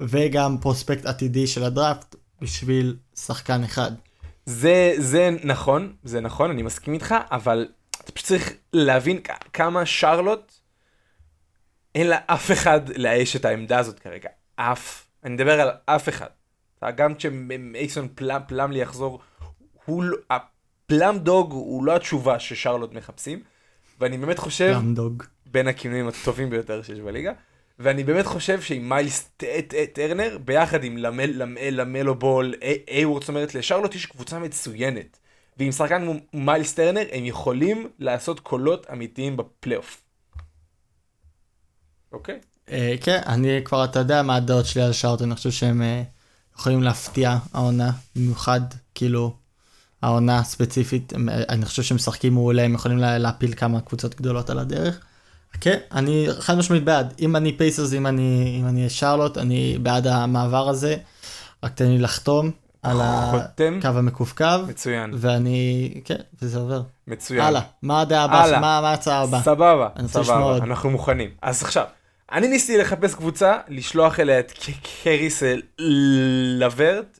וגם prospect עתידי של הדראפט בשביל שחקן אחד. זה, זה נכון, זה נכון, אני מסכים איתך, אבל אתה פשוט צריך להבין כמה שרלוט, אין לה אף אחד לאייש את העמדה הזאת כרגע. אף. אני מדבר על אף אחד. גם כשמייסון פלאם, פלאמלי יחזור, הוא לא, הפלאם דוג הוא לא התשובה ששרלוט מחפשים, ואני באמת חושב... למדוג. בין הכינויים הטובים ביותר שיש בליגה. ואני באמת חושב שעם מיילס טרנר, ביחד עם למל, למל, למלו בול, איי-וורד, זאת אומרת, לשרלוט יש קבוצה מצוינת. ועם שחקן כמו מיילס טרנר, הם יכולים לעשות קולות אמיתיים בפלייאוף. אוקיי? אה, כן, אני כבר, אתה יודע מה הדעות שלי על שרלוט, אני חושב שהם אה, יכולים להפתיע העונה, במיוחד, כאילו, העונה ספציפית, הם, אה, אני חושב שהם משחקים מעולה, הם יכולים לה, להפיל כמה קבוצות גדולות על הדרך. כן, אני חד משמעית בעד, אם אני פייסרס, אם אני, אם אני שרלוט, אני בעד המעבר הזה, רק תן לי לחתום על. הקו המקווקו, מצוין, ואני, כן, וזה עובר. מצוין. הלאה, מה הדעה הבאה. מה מה ההצעה הבאה? סבבה, סבבה. אנחנו מוכנים. אז עכשיו, אני ניסיתי לחפש קבוצה, לשלוח אליה את קריס אה, לברט.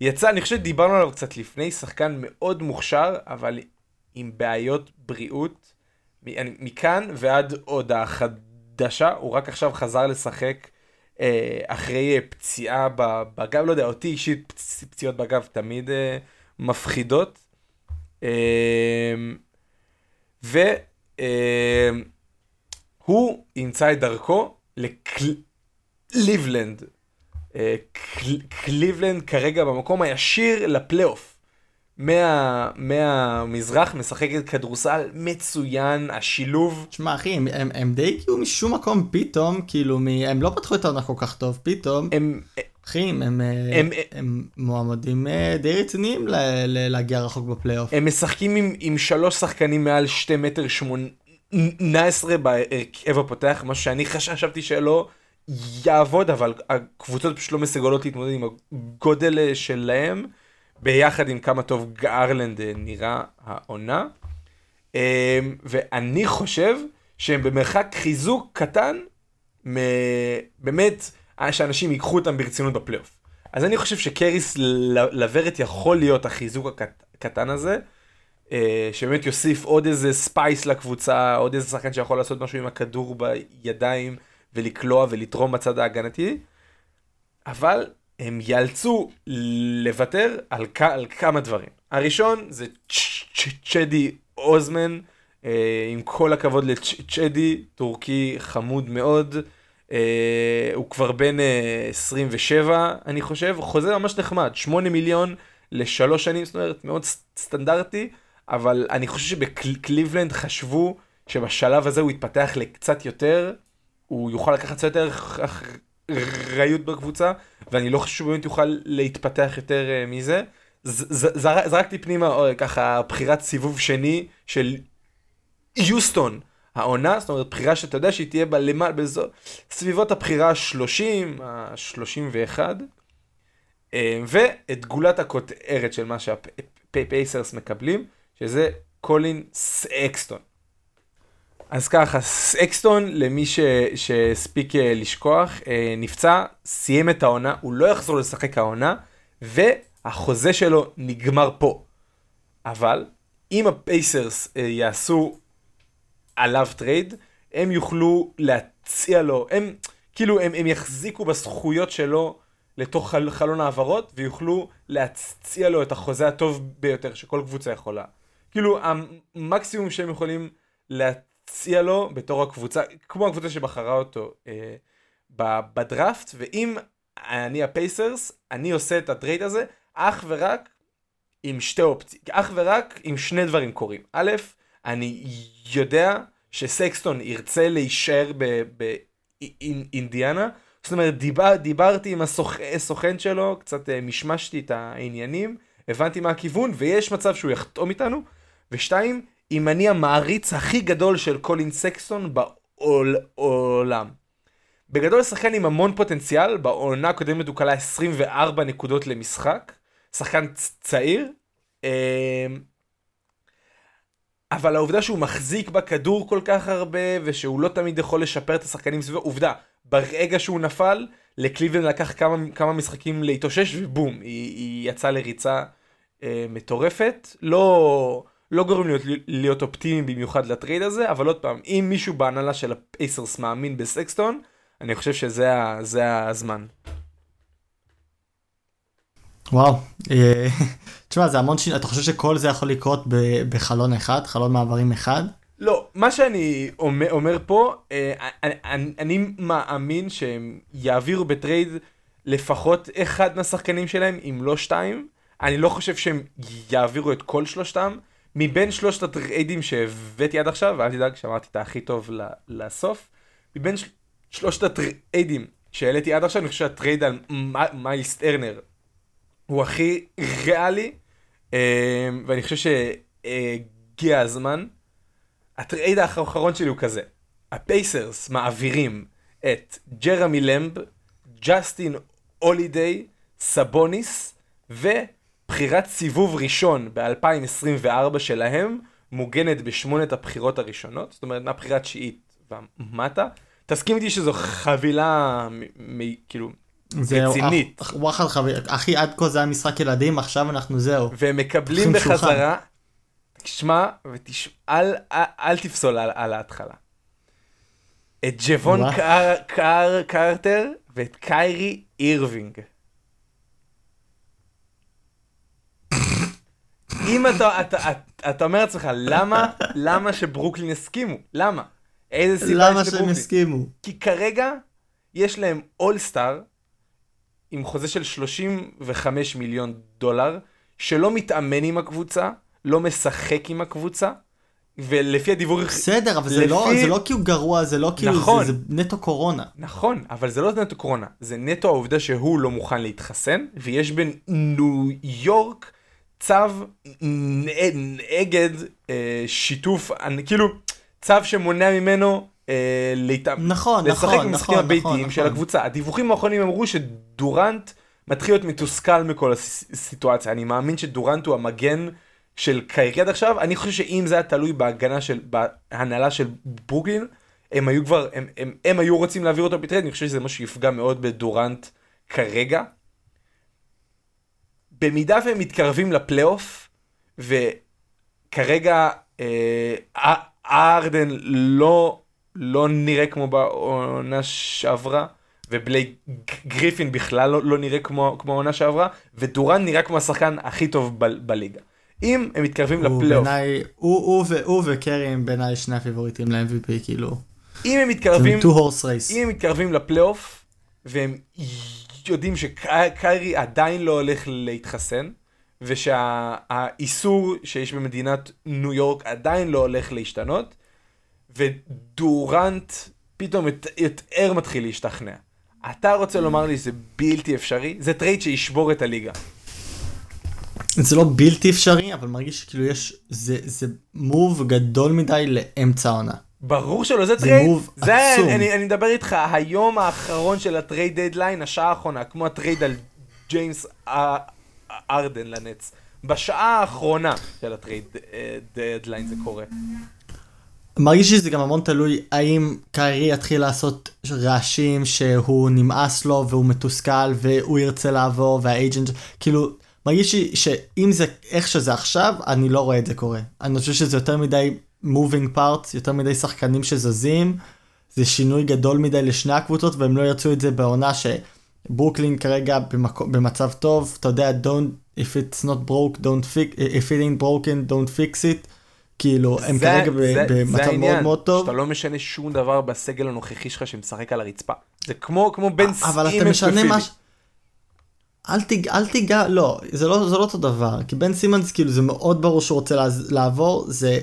יצא, אני חושב שדיברנו עליו קצת לפני, שחקן מאוד מוכשר, אבל עם בעיות בריאות. מכאן ועד הודעה חדשה, הוא רק עכשיו חזר לשחק אה, אחרי אה, פציעה בגב, לא יודע, אותי אישית פצ- פציעות בגב תמיד אה, מפחידות. אמ, והוא ימצא את דרכו לקליבלנד. אה, קל- קליבלנד כרגע במקום הישיר לפלייאוף. מה, מהמזרח משחקת כדורסל מצוין, השילוב, תשמע אחי, הם, הם, הם די הגיעו משום מקום פתאום, כאילו, מ, הם לא פתחו את העונה כל כך טוב, פתאום, הם, אחי, הם, הם, הם- הם, הם מועמדים אה, די רציניים ל, ל, להגיע רחוק בפלייאוף. הם משחקים עם, עם שלוש שחקנים מעל שתי מטר שמונה עשרה בהרכב הפותח, משהו שאני חשבתי שלא יעבוד, אבל הקבוצות פשוט לא מסוגלות להתמודד עם הגודל אה, שלהם, ביחד עם כמה טוב גארלנד אה, נראה העונה. אה, ואני חושב שהם במרחק חיזוק קטן, באמת, שאנשים ייקחו אותם ברצינות בפלייאוף. אז אני חושב שקריס ל- לברט יכול להיות החיזוק הקט- הקטן הזה, אה, שבאמת יוסיף עוד איזה space לקבוצה, עוד איזה שחקן שיכול לעשות משהו עם הכדור בידיים ולקלוע ולתרום בצד ההגנתי, אבל הם ייאלצו לוותר על, כ- על כמה דברים. הראשון זה צ'די אוזמן, אה, עם כל הכבוד לצ'די, טורקי חמוד מאוד. אה, הוא כבר בן אה, 27, אני חושב, חוזה ממש נחמד, 8 מיליון לשלוש שנים, זאת אומרת, מאוד סטנדרטי, אבל אני חושב שבקליבלנד חשבו שבשלב הזה הוא יתפתח לקצת יותר, הוא יוכל לקחת קצת יותר אחריות בקבוצה, ואני לא חושב שהוא באמת יוכל להתפתח יותר אה, מזה. זרקתי פנימה אה, ככה בחירת סיבוב שני של יוסטון העונה, זאת אומרת בחירה שאתה יודע שהיא תהיה בלמעלה, סביבות הבחירה ה-30, ה-31, ואת גולת הכותרת של מה שהפייסרס מקבלים, שזה קולין סאקסטון. אז ככה, סאקסטון, למי שהספיק אה, לשכוח, אה, נפצע, סיים את העונה, הוא לא יחזור לשחק העונה, והחוזה שלו נגמר פה. אבל, אם הפייסרס אה, יעשו עליו טרייד, הם יוכלו להציע לו, הם כאילו הם, הם יחזיקו בזכויות שלו לתוך חל, חלון העברות ויוכלו להציע לו את החוזה הטוב ביותר שכל קבוצה יכולה. כאילו המקסימום שהם יכולים להציע לו בתור הקבוצה, כמו הקבוצה שבחרה אותו אה, בדראפט, ואם אני הפייסרס, אני עושה את הטרייד הזה אך ורק עם שתי אופציות, אך ורק עם שני דברים קורים. א', אני יודע שסקסטון ירצה להישאר באינדיאנה, זאת אומרת, דיבר, דיברתי עם הסוכ... הסוכן שלו, קצת אה, משמשתי את העניינים, הבנתי מה הכיוון, ויש מצב שהוא יחתום איתנו. ושתיים, אם אני המעריץ הכי גדול של קולין סקסטון בעולם. בגדול שחקן עם המון פוטנציאל, בעונה הקודמת הוא כלה 24 נקודות למשחק, שחקן צעיר, אמ, אבל העובדה שהוא מחזיק בכדור כל כך הרבה, ושהוא לא תמיד יכול לשפר את השחקנים סביבו, עובדה, ברגע שהוא נפל, לקליבלנד לקח כמה, כמה משחקים להתאושש, ובום, היא, היא יצאה לריצה אה, מטורפת. לא, לא גורם להיות, להיות אופטימי במיוחד לטרייד הזה, אבל עוד פעם, אם מישהו בהנהלה של הפייסרס מאמין בסקסטון, אני חושב שזה הזמן. וואו, אה, תשמע זה המון שינוי, אתה חושב שכל זה יכול לקרות בחלון אחד, חלון מעברים אחד? לא, מה שאני אומר, אומר פה, אה, אני, אני, אני מאמין שהם יעבירו בטרייד לפחות אחד מהשחקנים שלהם, אם לא שתיים. אני לא חושב שהם יעבירו את כל שלושתם. מבין שלושת הטריידים שהבאתי עד עכשיו, ואל תדאג שאמרתי את הכי טוב לסוף, מבין של... שלושת הטריידים שהעליתי עד עכשיו, אני חושב שהטרייד על מיילס טרנר הוא הכי ריאלי, אה, ואני חושב שהגיע הזמן. הטרייד האחרון שלי הוא כזה, הפייסרס מעבירים את ג'רמי למב, ג'סטין הולידיי, סבוניס, ובחירת סיבוב ראשון ב-2024 שלהם, מוגנת בשמונת הבחירות הראשונות, זאת אומרת מהבחירה התשיעית ומטה. תסכים איתי שזו חבילה, כאילו, רצינית. וואחד חבילה, אחי עד כה זה היה משחק ילדים, עכשיו אנחנו זהו. והם מקבלים בחזרה, תשמע ותשאל, אל תפסול על, על ההתחלה. את ג'וון קרטר ואת קיירי אירווינג. אם אתה, אתה, אתה, אתה אומר לעצמך, למה, למה שברוקלין הסכימו? למה? איזה סיבה למה שהם הסכימו? כי כרגע יש להם אולסטאר עם חוזה של 35 מיליון דולר, שלא מתאמן עם הקבוצה, לא משחק עם הקבוצה, ולפי הדיווח... בסדר, אבל לפי... זה, לא, זה לא כי הוא גרוע, זה לא כי נכון, זה, זה נטו קורונה. נכון, אבל זה לא נטו קורונה, זה נטו העובדה שהוא לא מוכן להתחסן, ויש בניו יורק צו נגד אה, שיתוף, כאילו, צו שמונע ממנו אה, להתאמ... נכון, לשחק נכון, במשחקים נכון, הביתיים נכון, של נכון. הקבוצה. הדיווחים האחרונים אמרו שדורנט מתחיל להיות מתוסכל מכל הסיטואציה. אני מאמין שדורנט הוא המגן של קיירי עד עכשיו. אני חושב שאם זה היה תלוי בהגנה של, בהנהלה של ברוקלין, הם היו כבר, הם, הם, הם היו רוצים להעביר אותו בטרייד, אני חושב שזה משהו שיפגע מאוד בדורנט כרגע. במידה והם מתקרבים לפלייאוף, וכרגע אה, ארדן לא, לא נראה כמו בעונה שעברה, ובלייק גריפין בכלל לא, לא נראה כמו, כמו העונה שעברה, ודורן נראה כמו השחקן הכי טוב ב, בליגה. אם הם מתקרבים לפלייאוף. הוא, הוא, הוא, וקרי הם בעיניי שני הפיבוריטים ל-MVP, כאילו. אם הם מתקרבים. אם הם מתקרבים לפלייאוף, והם יודעים שקיירי עדיין לא הולך להתחסן, ושהאיסור שיש במדינת ניו יורק עדיין לא הולך להשתנות, ודורנט פתאום יותר מתחיל להשתכנע. אתה רוצה לומר לי שזה בלתי אפשרי? זה טרייד שישבור את הליגה. זה לא בלתי אפשרי, אבל מרגיש שכאילו יש, זה, זה move גדול מדי לאמצע העונה. ברור שלא, זה טרייד, זה אני, אני מדבר איתך, היום האחרון של הטרייד דדליין, השעה האחרונה, כמו הטרייד על ג'יימס ארדן לנטס. בשעה האחרונה של הטרייד דדליין זה קורה. מרגיש שזה גם המון תלוי האם קיירי יתחיל לעשות רעשים שהוא נמאס לו והוא מתוסכל והוא ירצה לעבור וה agent כאילו מרגיש לי שאם זה איך שזה עכשיו אני לא רואה את זה קורה אני חושב שזה יותר מדי moving parts יותר מדי שחקנים שזזים זה שינוי גדול מדי לשני הקבוצות והם לא ירצו את זה בעונה שברוקלין כרגע במק... במצב טוב אתה יודע don't if it's not broke don't fix if it ain't broken don't fix it. כאילו הם זה- כרגע זה- ב- זה במצב העניין, מאוד מאוד טוב. שאתה לא משנה שום דבר בסגל הנוכחי שלך שמשחק על הרצפה. זה כמו, כמו בן אבל אתה משנה. ש- אל תיג... אל תיגע, לא, זה לא, זה לא אותו דבר, כי בן סימנס כאילו זה מאוד ברור שהוא רוצה לעז... לעבור, זה,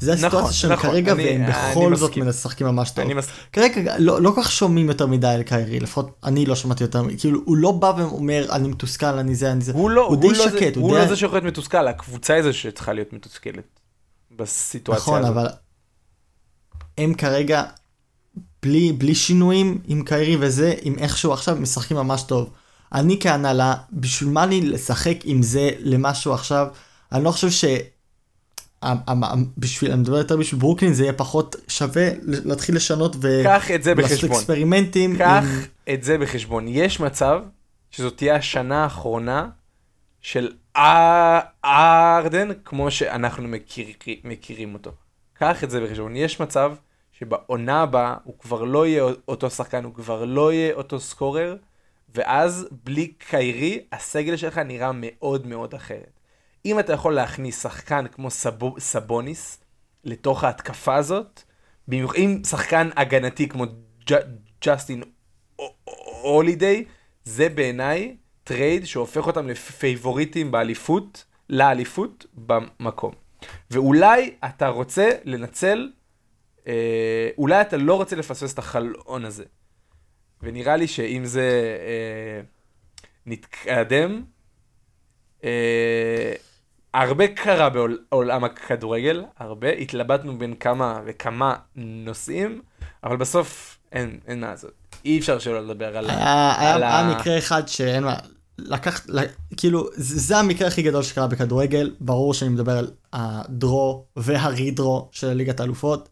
זה נכון, הסיטואציה שהם נכון, כרגע אני- והם אני בכל זאת מסכים. משחקים ממש טוב. אני מסכים. כרגע לא, לא כל כך שומעים יותר מדי על קיירי, לפחות אני לא שמעתי יותר, כאילו הוא לא בא ואומר אני מתוסכל, אני זה, אני זה, הוא לא, הוא הוא די לא זה- שקט, הוא די... לא זה שיכול להיות מתוסכל, הקבוצה היא זו שצריכה להיות מתוסכלת. בסיטואציה נכון, הזאת. אבל הם כרגע בלי, בלי שינויים עם קיירי וזה, עם איכשהו עכשיו משחקים ממש טוב. אני כהנהלה, בשביל מה לי לשחק עם זה למשהו עכשיו? אני לא חושב ש... בשביל, אני מדבר יותר בשביל ברוקלין, זה יהיה פחות שווה להתחיל לשנות ו... קח את זה ולעשות בחשבון. אקספרימנטים. קח עם... את זה בחשבון. יש מצב שזאת תהיה השנה האחרונה של ארדן כמו שאנחנו מכיר, מכירים אותו. קח את זה בחשבון. יש מצב שבעונה הבאה הוא כבר לא יהיה אותו שחקן, הוא כבר לא יהיה אותו סקורר, ואז בלי קיירי, הסגל שלך נראה מאוד מאוד אחרת. אם אתה יכול להכניס שחקן כמו סבו, סבוניס לתוך ההתקפה הזאת, במיוחד אם שחקן הגנתי כמו ג'סטין הולידיי, זה בעיניי טרייד שהופך אותם לפייבוריטים באליפות, לאליפות במקום. ואולי אתה רוצה לנצל, אה, אולי אתה לא רוצה לפספס את החלון הזה. ונראה לי שאם זה אה, נתקדם, אה, הרבה קרה בעולם הכדורגל, הרבה, התלבטנו בין כמה וכמה נושאים, אבל בסוף אין, אין מה לעשות. אי אפשר שלא לדבר על, היה, היה, על היה מקרה אחד שאין מה, לקח, כאילו, זה, המקרה הכי גדול שקרה בכדורגל, ברור שאני מדבר על הדרו והרידרו של ליגת האלופות.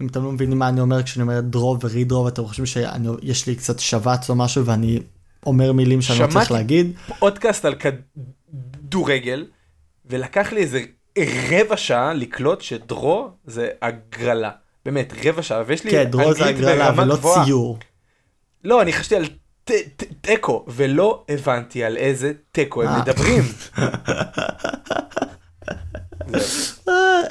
אם אתם לא מבינים מה אני אומר כשאני אומר דרו ורידרו ואתם חושבים שיש לי קצת שבץ או משהו ואני אומר מילים שאני לא צריך להגיד. פודקאסט על כדורגל, ולקח לי איזה רבע שעה לקלוט שדרו זה הגרלה. באמת, רבע שעה, ויש לי כן, דרו זה הגרלה ולא גבוהה. ציור. לא, אני חשבתי על תיקו, ולא הבנתי על איזה תיקו הם אה. מדברים.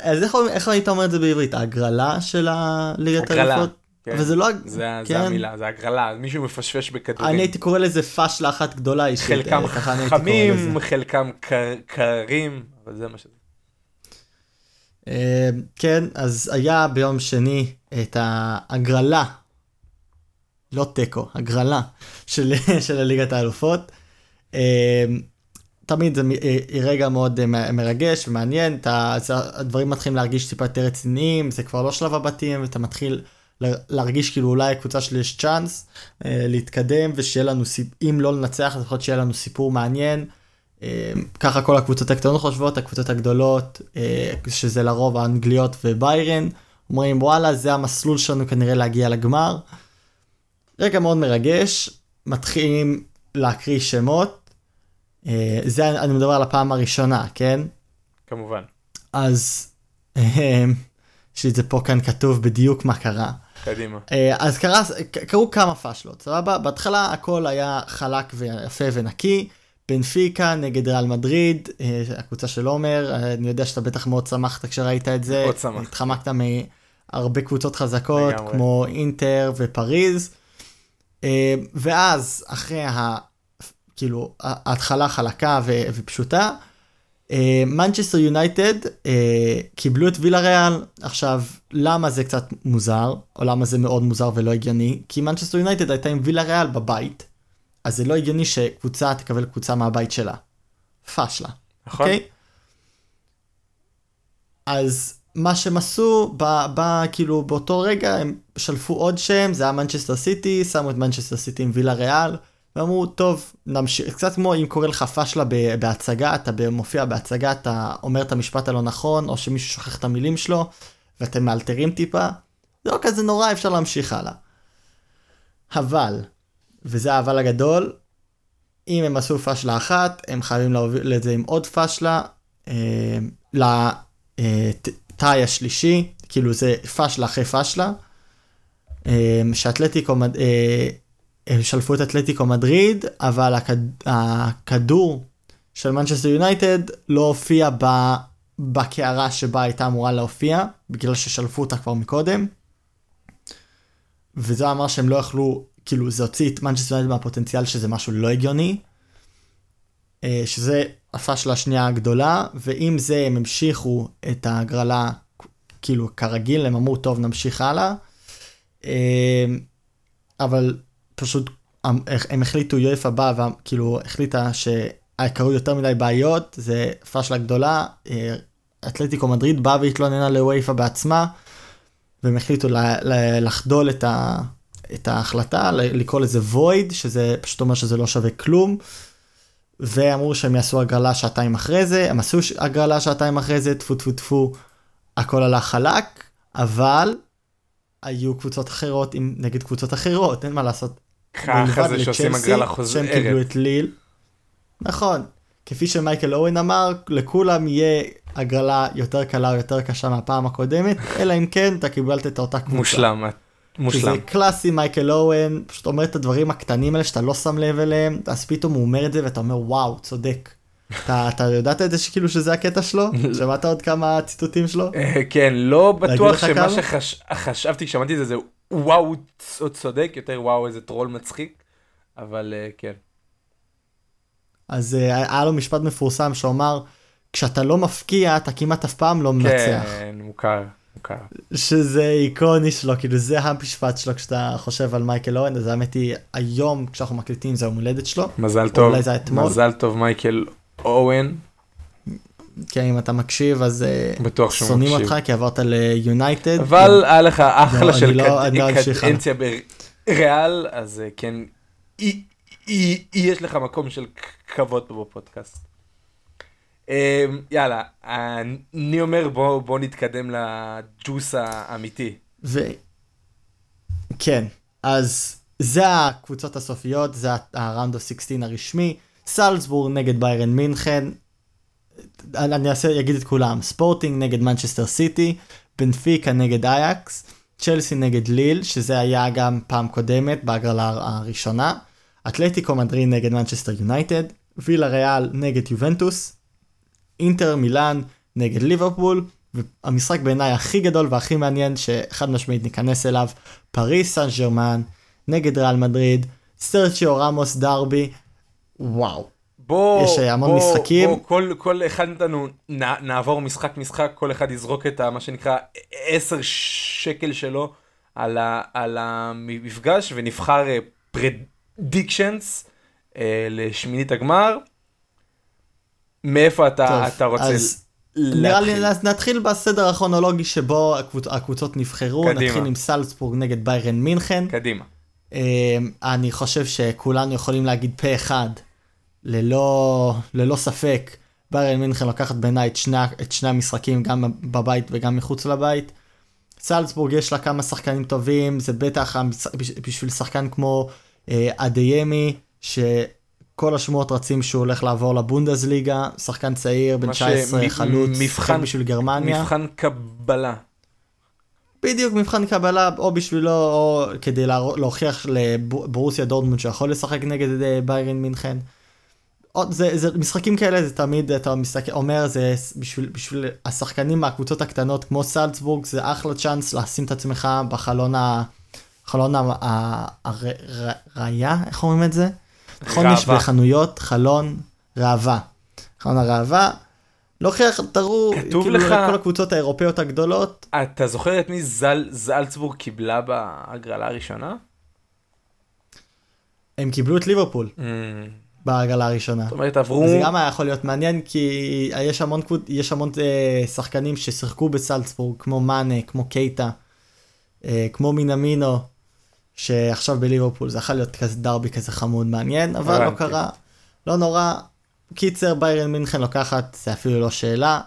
אז איך, היית אומר את זה בעברית? ההגרלה של הליגת הגרלה, האלופות? כן. אבל זה לא... זה, זה כן. המילה, זה הגרלה, מישהו מפשפש בכדורים. אני הייתי קורא לזה פאשלה אחת גדולה אישית. חלקם אה. חמים, חלקם קר- קרים, אבל זה מה שזה. אה, כן, אז היה ביום שני את ההגרלה, לא תיקו, הגרלה של, הליגת האלופות. אה, תמיד זה אה, רגע מאוד מרגש ומעניין, אתה, הדברים מתחילים להרגיש טיפה יותר רציניים, זה כבר לא שלב הבתים, אתה מתחיל לה- להרגיש כאילו אולי הקבוצה שלי יש צ'אנס להתקדם ושיהיה לנו, אם לא לנצח, לפחות שיהיה לנו סיפור מעניין. ככה כל הקבוצות הקטנות חושבות, הקבוצות הגדולות, אה, שזה לרוב האנגליות וביירן, אומרים וואלה זה המסלול שלנו כנראה להגיע לגמר. רגע מאוד מרגש, מתחילים להקריא שמות, אה, זה אני מדבר על הפעם הראשונה, כן? כמובן. אז יש לי את זה פה כאן כתוב בדיוק מה קרה. קדימה. אה, אז קרה, קרו כמה פאשלות, סבבה? בהתחלה הכל היה חלק ויפה ונקי. בנפיקה נגד ריאל מדריד, אה, הקבוצה של עומר, אה, אני יודע שאתה בטח מאוד שמחת כשראית את זה. מאוד שמחתי. התחמקת מהרבה קבוצות חזקות, לגמרי. כמו אינטר ופריז. אה, ואז, אחרי ה... כאילו, ההתחלה חלקה ו- ופשוטה, מנצ'סטר יונייטד קיבלו את וילה ריאל. עכשיו, למה זה קצת מוזר, או למה זה מאוד מוזר ולא הגיוני? כי מנצ'סטר יונייטד הייתה עם וילה ריאל בבית, אז זה לא הגיוני שקבוצה תקבל קבוצה מהבית שלה. פאשלה. נכון? אוקיי? אז מה שהם עשו, ב, ב, כאילו באותו רגע הם שלפו עוד שם, זה היה מנצ'סטר סיטי, שמו את מנצ'סטר סיטי עם וילה ריאל, ואמרו, טוב, נמשיך, קצת כמו אם קורה לך פאשלה בהצגה, אתה מופיע בהצגה, אתה אומר את המשפט הלא נכון, או שמישהו שוכח את המילים שלו, ואתם מאלתרים טיפה, זה לא כזה נורא, אפשר להמשיך הלאה. אבל, וזה האבל הגדול, אם הם עשו פאשלה אחת, הם חייבים להוביל את זה עם עוד פאשלה, אה, לתאי השלישי, כאילו זה פאשלה אחרי פאשלה, אה, שאתלטיקו, אה, הם שלפו את אתלטיקו מדריד, אבל הכד, הכדור של מנצ'סטר יונייטד לא הופיע ב, בקערה שבה הייתה אמורה להופיע, בגלל ששלפו אותה כבר מקודם. וזה אמר שהם לא יכלו, כאילו זה הוציא את מנצ'סטר יונייטד מהפוטנציאל שזה משהו לא הגיוני. אה, שזה הפאשלה השנייה הגדולה, ועם זה הם המשיכו את ההגרלה כאילו כרגיל, הם אמרו טוב נמשיך הלאה. אה, אבל פשוט הם, החליטו, יואפה באה וכאילו החליטה שקרו יותר מדי בעיות, זה פאשלה גדולה, אה, אתלטיקו מדריד באה והתלוננה לוופא בעצמה, והם החליטו לחדול את, ה- את ההחלטה, לקרוא לזה void, שזה פשוט אומר שזה לא שווה כלום. ואמרו שהם יעשו הגרלה שעתיים אחרי זה, הם עשו הגרלה שעתיים אחרי זה, טפו טפו טפו, הכל הלך חלק, אבל היו קבוצות אחרות עם, נגד קבוצות אחרות, אין מה לעשות. ככה זה שעושים הגרלה שהם קיבלו חוזרת. את ליל. נכון. כפי שמייקל אורן אמר, לכולם יהיה הגרלה יותר קלה או יותר קשה מהפעם הקודמת, אלא אם כן אתה קיבלת את אותה קבוצה. מושלם, מושלם. שזה קלאסי מייקל אורן, פשוט אומר את הדברים הקטנים האלה שאתה לא שם לב אליהם, אז פתאום הוא אומר את זה ואתה אומר וואו, צודק. אתה, אתה יודעת את זה שכאילו שזה הקטע שלו? שמעת עוד כמה ציטוטים שלו? אה, כן, לא בטוח שמה? שחשבתי כששמעתי את זה זה וואו, הוא צודק, יותר וואו, איזה טרול מצחיק, אבל אה, כן. אז אה, היה לו משפט מפורסם שאומר, כשאתה לא מפקיע אתה כמעט אף פעם לא מנצח. כן, מוכר, מוכר. שזה איקוני שלו, כאילו זה המשפט שלו כשאתה חושב על מייקל אורן, אז האמת היא היום כשאנחנו מקליטים זה יום הולדת שלו. מזל טוב. מזל טוב מייקל אוהן, כן, אם אתה מקשיב אז אה, שונאים. אותך כי עברת ליונייטד. אבל היה לך אחלה לא, של לא- לא. קדנציה בריאל, אז אה, כן, יש לך מקום של כבוד פה בפודקאסט. אה, יאללה, אני אומר בוא בוא נתקדם לג'וס האמיתי. ו... כן, אז זה הקבוצות הסופיות, זה ה round of 16 הרשמי, סלצבורג נגד ביירן מינכן, אני אעשה, אגיד את כולם, ספורטינג נגד מנצ'סטר סיטי, בנפיקה נגד אייקס, צ'לסי נגד ליל, שזה היה גם פעם קודמת בהגרלה הראשונה, אתלטיקו מדריד נגד מנצ'סטר יונייטד, וילה ריאל נגד יובנטוס, אינטר מילאן נגד ליברפול, והמשחק בעיניי הכי גדול והכי מעניין שחד משמעית ניכנס אליו, פריס סן ג'רמן נגד ריאל מדריד, סרצ'יו רמוס דרבי, וואו. בוא, יש, אה, המון בוא, משחקים. בוא, כל, כל אחד מאיתנו נע, נעבור משחק משחק, כל אחד יזרוק את ה, מה שנקרא 10 שקל שלו על, ה, על המפגש ונבחר predictions לשמינית הגמר. מאיפה אתה, טוב, אתה רוצה אז נראה לי להתחיל? נתחיל בסדר הכרונולוגי שבו הקבוצ... הקבוצות נבחרו, קדימה. נתחיל עם סלצבורג נגד ביירן מינכן. קדימה. אמ, אני חושב שכולנו יכולים להגיד פה אחד, ללא, ללא ספק, ביירן מינכן לוקחת בעיניי את שני, את שני המשחקים, גם בבית וגם מחוץ לבית. סלצבורג יש לה כמה שחקנים טובים, זה בטח. בש- בשביל שחקן כמו אה, אדיימי, שכל השמועות רצים שהוא הולך לעבור לבונדסליגה, שחקן צעיר, בן מה 19, שמ- חלוץ, מבחן- בשביל גרמניה. מבחן קבלה. בדיוק מבחן קבלה או בשבילו או כדי להוכיח לברוסיה דורטמונד שיכול לשחק נגד אה, ביירן מינכן. עוד, זה, זה משחקים כאלה זה תמיד אתה מסתכל אומר זה בשביל בשביל השחקנים מהקבוצות הקטנות כמו סלצבורג זה אחלה צ'אנס לשים את עצמך בחלון ה... חלון ה- ה- הר- ר- ראיה איך אומרים את זה? יש ראווה. בחנויות חלון ראווה. חלון הראווה. להוכיח תראו כתוב כאילו לך- לכל הקבוצות האירופאיות הגדולות אתה זוכר את מי זל, זלצבורג קיבלה בהגרלה הראשונה? הם קיבלו את ליברפול Mm, בהגרלה הראשונה. זאת אומרת עברו... זה גם היה יכול להיות מעניין כי יש המון, יש המון אה, שחקנים ששיחקו בסלצבורג כמו מאנה, כמו קייטה, אה, כמו מינמינו, שעכשיו בליברפול זה יכול להיות כזה דרבי כזה חמוד מעניין, אבל לא. קרה, לא נורא. קיצר ביירן מינכן לוקחת, זה אפילו לא שאלה.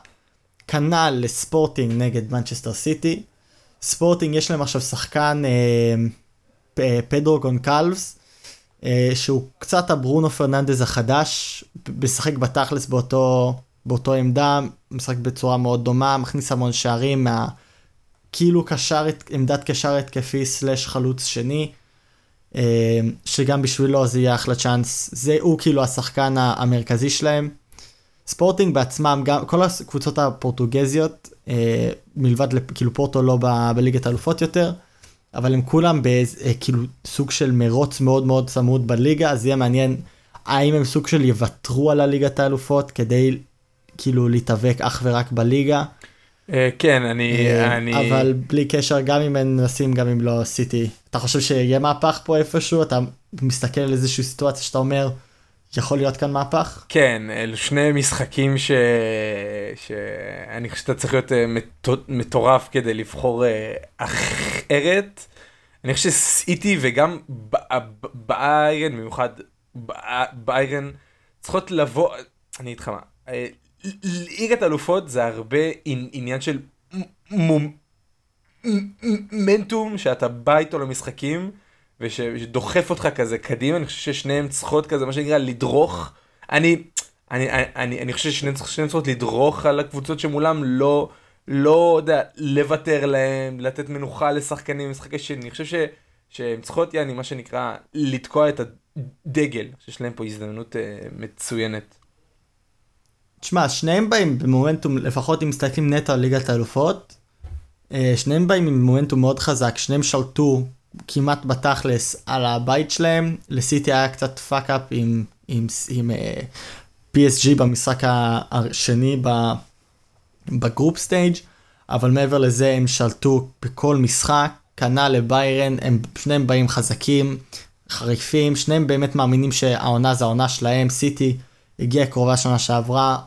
כנ"ל לספורטינג נגד מנצ'סטר סיטי. ספורטינג יש להם עכשיו שחקן אה, פ- פדרו גונקלבס. אה, שהוא קצת הברונו פרננדז החדש, משחק בתכלס באותו, באותו עמדה, משחק בצורה מאוד דומה, מכניס המון שערים מה... כאילו קשר, עמדת קשר התקפי slash חלוץ שני, אה, שגם בשבילו זה יהיה אחלה צ'אנס, זה הוא כאילו השחקן המרכזי שלהם. ספורטינג בעצמם, גם כל הקבוצות הפורטוגזיות, אה, מלבד כאילו פורטו לא ב- בליגת האלופות יותר, אבל הם כולם בכאילו סוג של מרוץ מאוד מאוד צמוד בליגה, אז יהיה מעניין האם הם סוג של יוותרו על הליגת האלופות כדי כאילו להתאבק אך ורק בליגה, אה, כן, אני... אה, אני... אבל בלי קשר גם אם הם מנסים גם אם לא סיטי. אתה חושב שיהיה מהפך פה איפשהו? אתה מסתכל על איזושהי סיטואציה שאתה אומר, יכול להיות כאן מהפך? כן, אלו שני משחקים ש... שאני חושב שאתה צריך להיות אה, מטורף כדי לבחור אה, אחרת. אני חושב שסיטי וגם ביירן, במיוחד ביירן, צריכות לבוא, אני איתך מה, אה, ליגת אלופות זה הרבה עניין של מומנטום שאתה בא איתו למשחקים. ושדוחף אותך כזה קדימה, אני חושב ששניהם צריכות כזה, מה שנקרא, לדרוך. אני, אני, אני, אני חושב ששניהם צריכות לדרוך על הקבוצות שמולם, לא, לא יודע, לוותר להם, לתת מנוחה לשחקנים, משחקי שני. אני חושב ש, שהן צריכות, יעני, מה שנקרא, לתקוע את הדגל. שיש להם פה הזדמנות uh, מצוינת. תשמע, שניהם באים במומנטום, לפחות אם מסתכלים נטו על ליגת האלופות, אה, שניהם באים עם מומנטום מאוד חזק, שניהם שלטו כמעט בתכלס על הבית שלהם, לסיטי היה קצת fuck up עם, עם, עם uh, PSG במשחק השני ב group stage, אבל מעבר לזה הם שלטו בכל משחק, כנ"ל לביירן, הם שניהם באים חזקים, חריפים, שניהם באמת מאמינים שהעונה זה העונה שלהם, סיטי הגיעה קרובה שנה שעברה,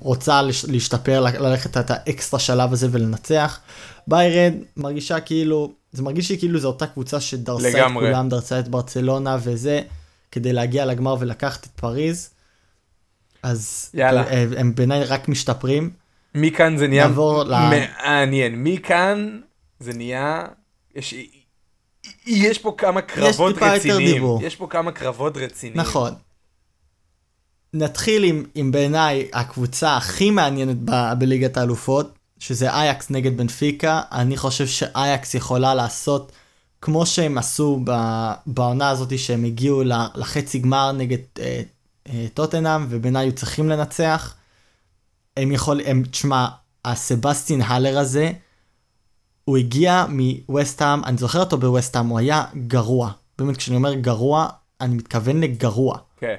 רוצה להשתפר, ללכת את האקסטרה שלב הזה ולנצח. ביירן מרגישה כאילו זה מרגיש לי כאילו זו אותה קבוצה שדרסה לגמרי. את כולם, דרסה את ברצלונה וזה, כדי להגיע לגמר ולקחת את פריז. אז יאללה. הם, הם בעיניי רק משתפרים. מכאן זה נהיה מעניין, מכאן זה נהיה, יש, יש פה כמה קרבות רציניים, יש פה כמה קרבות רציניים. נכון. נתחיל עם, עם בעיניי הקבוצה הכי מעניינת ב, בליגת האלופות, שזה אייקס נגד בנפיקה, אני חושב שאייקס יכולה לעשות כמו שהם עשו בעונה הזאת שהם הגיעו לחצי גמר נגד אה, אה, טוטנאם ובעיניי היו צריכים לנצח. הם יכולים, תשמע, הסבסטין הלר הזה, הוא הגיע מווסטהאם, אני זוכר אותו בווסטהאם, הוא היה גרוע. באמת, כשאני אומר גרוע, אני מתכוון לגרוע. כן.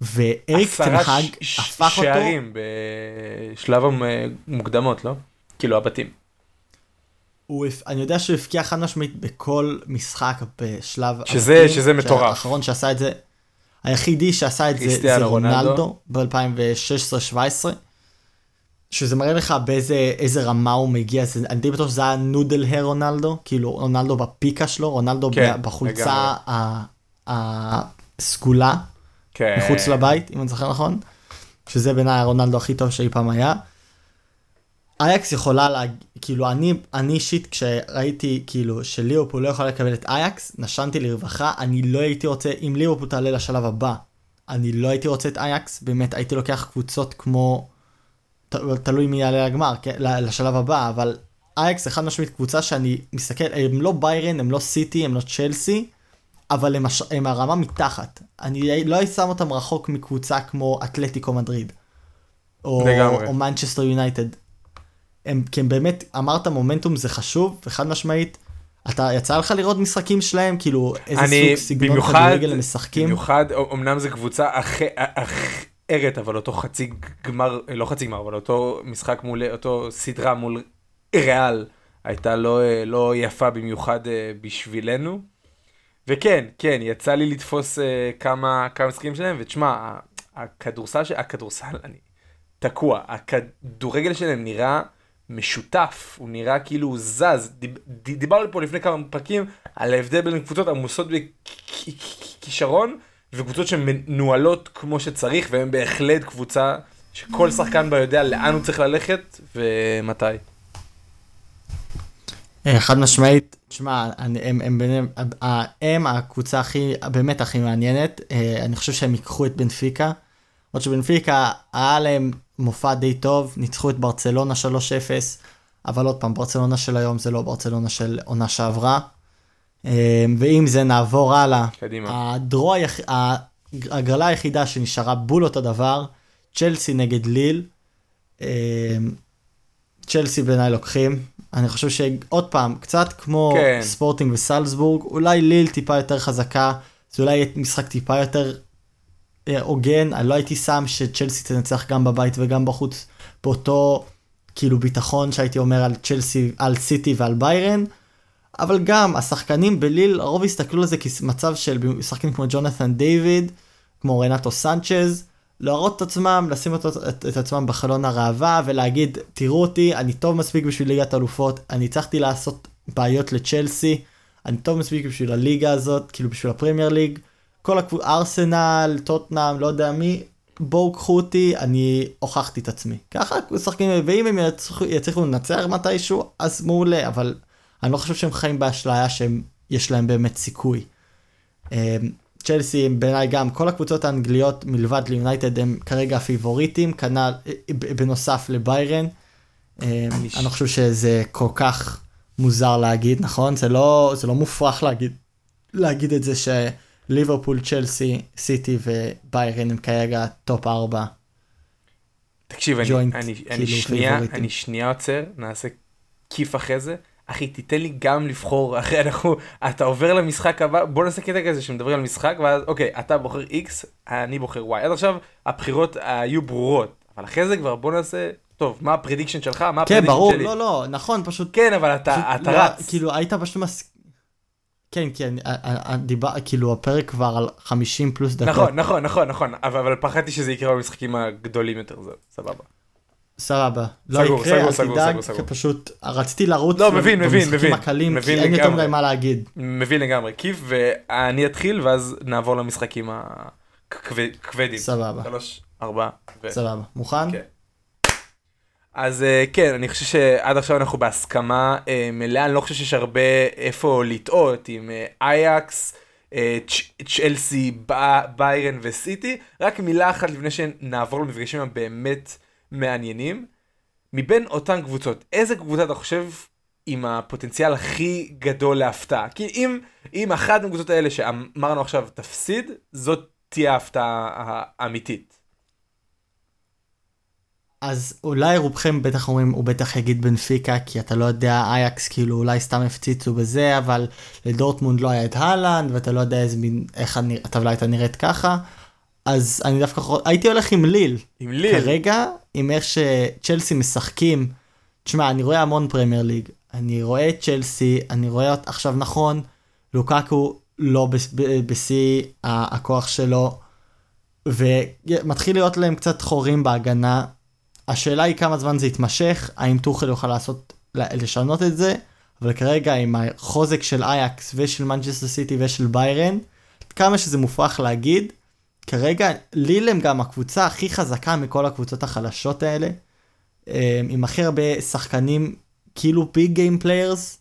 ואריק תנהג הפך אותו... עשרה שערים בשלב המוקדמות, לא? כאילו הבתים. הוא, אני יודע שהוא הפקיע חד משמעית בכל משחק בשלב שזה, הבתים, שזה מטורף. האחרון שעשה את זה, היחידי שעשה את זה זה רונלדו ב-2016-2017. שזה מראה לך באיזה רמה הוא מגיע, זה, אני די בטוח שזה היה נודל הר רונלדו, כאילו רונלדו בפיקה שלו, רונלדו כן, בחולצה הסגולה, כן. מחוץ לבית, אם אני זוכר נכון, שזה בעיניי הרונלדו הכי טוב שאי פעם היה. אייקס יכולה לה... כאילו אני, אני אישית כשראיתי כאילו שליברפול לא יכולה לקבל את אייקס, נשנתי לרווחה, אני לא הייתי רוצה, אם ליברפול תעלה לשלב הבא, אני לא הייתי רוצה את אייקס, באמת הייתי לוקח קבוצות כמו, ת, תלוי מי יעלה לגמר, כן, לשלב הבא, אבל אייקס זה חד משמעית קבוצה שאני מסתכל, הם לא ביירן, הם לא סיטי, הם לא צ'לסי, אבל הם, הש... הם הרמה מתחת. אני לא הייתי שם אותם רחוק מקבוצה כמו אתלטיקו מדריד. או, או מנצ'סטר יונייטד. הם, כי הם באמת, אמרת מומנטום זה חשוב, וחד משמעית, אתה, יצא לך לראות משחקים שלהם? כאילו, איזה אני, סוג סגנון כדורגל הם משחקים? במיוחד, אמנם זו קבוצה אחרת, אבל אותו חצי גמר, לא חצי גמר, אבל אותו משחק מול, אותו סדרה מול ריאל, הייתה לא, לא יפה במיוחד אה, בשבילנו. וכן, כן, יצא לי לתפוס אה, כמה, כמה משחקים שלהם, ותשמע, הכדורסל, הכדורסל, אני תקוע, הכדורגל שלהם נראה... משותף, הוא נראה כאילו הוא זז. דיברנו פה לפני כמה פרקים על ההבדל בין קבוצות עמוסות בכישרון וקבוצות שמנוהלות כמו שצריך, והן בהחלט קבוצה שכל שחקן בה יודע לאן הוא צריך ללכת ומתי. אה, חד משמעית, תשמע, הם, הם, הם, הם הקבוצה הכי, באמת הכי מעניינת, אה, אני חושב שהם ייקחו את בנפיקה, עוד שבנפיקה היה להם מופע די טוב, ניצחו את ברצלונה 3-0, אבל עוד פעם, ברצלונה של היום זה לא ברצלונה של עונה שעברה. אה, ועם זה נעבור הלאה. קדימה. הדרו היח... הגרלה היחידה שנשארה בול אותו דבר, צ'לסי נגד ליל. אה, צ'לסי בעיניי לוקחים. אני חושב שעוד פעם, קצת כמו כן. ספורטינג וסלזבורג, אולי ליל טיפה יותר חזקה, זה אולי יהיה משחק טיפה יותר הוגן, אני לא הייתי שם שצ'לסי תנצח גם בבית וגם בחוץ באותו כאילו ביטחון שהייתי אומר על צ'לסי, על סיטי ועל ביירן, אבל גם השחקנים בליל, הרוב הסתכלו על זה כמצב של שחקנים כמו ג'ונת'ן דיוויד, כמו רנטו סנצ'ז, להראות את עצמם, לשים אותו, את, את עצמם בחלון הראווה ולהגיד, תראו אותי, אני טוב מספיק בשביל ליגת אלופות, אני הצלחתי לעשות בעיות לצ'לסי, אני טוב מספיק בשביל הליגה הזאת, כאילו בשביל הפרמייר ליג, כל הקבוצה, ארסנל, טוטנאם, לא יודע מי, בואו קחו אותי, אני הוכחתי את עצמי. ככה משחקים, ואם הם יצליחו, לנצח מתישהו, אז מעולה, אבל אני לא חושב שהם חיים באשליה שיש להם באמת סיכוי. צ'לסי בעיניי גם כל הקבוצות האנגליות מלבד ליונייטד הם כרגע הפיבוריטים כנ"ל בנוסף לביירן. אמ, אני לא חושב שזה כל כך מוזר להגיד נכון זה לא זה לא מופרך להגיד להגיד את זה שליברפול צ'לסי סיטי וביירן הם כרגע top 4. תקשיב אני, אני, אני, כאילו שנייה אני שנייה עוצר נעשה כיף אחרי זה אחי תיתן לי גם לבחור אחרי אנחנו אתה עובר למשחק הבא בוא נעשה קטע כזה שמדברים על משחק ואז אוקיי אתה בוחר x אני בוחר y עד עכשיו הבחירות היו ברורות אבל אחרי זה כבר בוא נעשה טוב מה ה prediction שלך מה כן ברור שלי? לא לא נכון פשוט כן אבל אתה אתה לא, רץ כאילו היית פשוט מס... כן כן דיבר כאילו הפרק כבר על 50 פלוס דקות נכון נכון נכון נכון אבל, אבל פחדתי שזה יקרה במשחקים הגדולים יותר זה סבבה. סבבה. לא יקרה, אל תדאג, פשוט רציתי לרוץ לא, מבין, מבין, מבין. הקלים, כי אין יותר מדי מה להגיד. מבין לגמרי, כיף, ואני אתחיל ואז נעבור למשחקים הכבדים. סבבה. שלוש, ארבע. סבבה. מוכן? כן. אז אה, כן, אני חושב שעד עכשיו אנחנו בהסכמה אה, מלאה, אני לא חושב שיש הרבה איפה לטעות עם אה, אייקס. צ'לסי, ביירן וסיטי, רק מילה אחת לפני שנעבור למפגשים הבאמת מעניינים. מבין אותן קבוצות, איזה קבוצה אתה חושב עם הפוטנציאל הכי גדול להפתעה? כי אם, אם אחת מהקבוצות האלה שאמרנו עכשיו תפסיד, זאת תהיה ההפתעה האמיתית. אז אולי רובכם בטח אומרים, הוא בטח יגיד בנפיקה, כי אתה לא יודע, אייקס כאילו אולי סתם הפציצו בזה, אבל לדורטמונד לא היה את הלנד, ואתה לא יודע איזה מין, איך הטבלה הייתה נראית ככה. אז אני דווקא הייתי הולך עם ליל. עם ליל. כרגע, עם איך שצ'לסי משחקים. תשמע, אני רואה המון פרמייר ליג. אני רואה את צ'לסי, אני רואה עכשיו נכון, לוקקו לא בשיא הכוח שלו, ומתחיל להיות להם קצת חורים בהגנה. השאלה היא כמה זמן זה יתמשך, האם טוחל יוכל לעשות, לשנות את זה, אבל כרגע עם החוזק של אייקס ושל מנצ'סטר סיטי ושל ביירן, כמה שזה מופרך להגיד, כרגע ליל הם גם הקבוצה הכי חזקה מכל הקבוצות החלשות האלה, אה, עם הכי הרבה שחקנים כאילו big game players,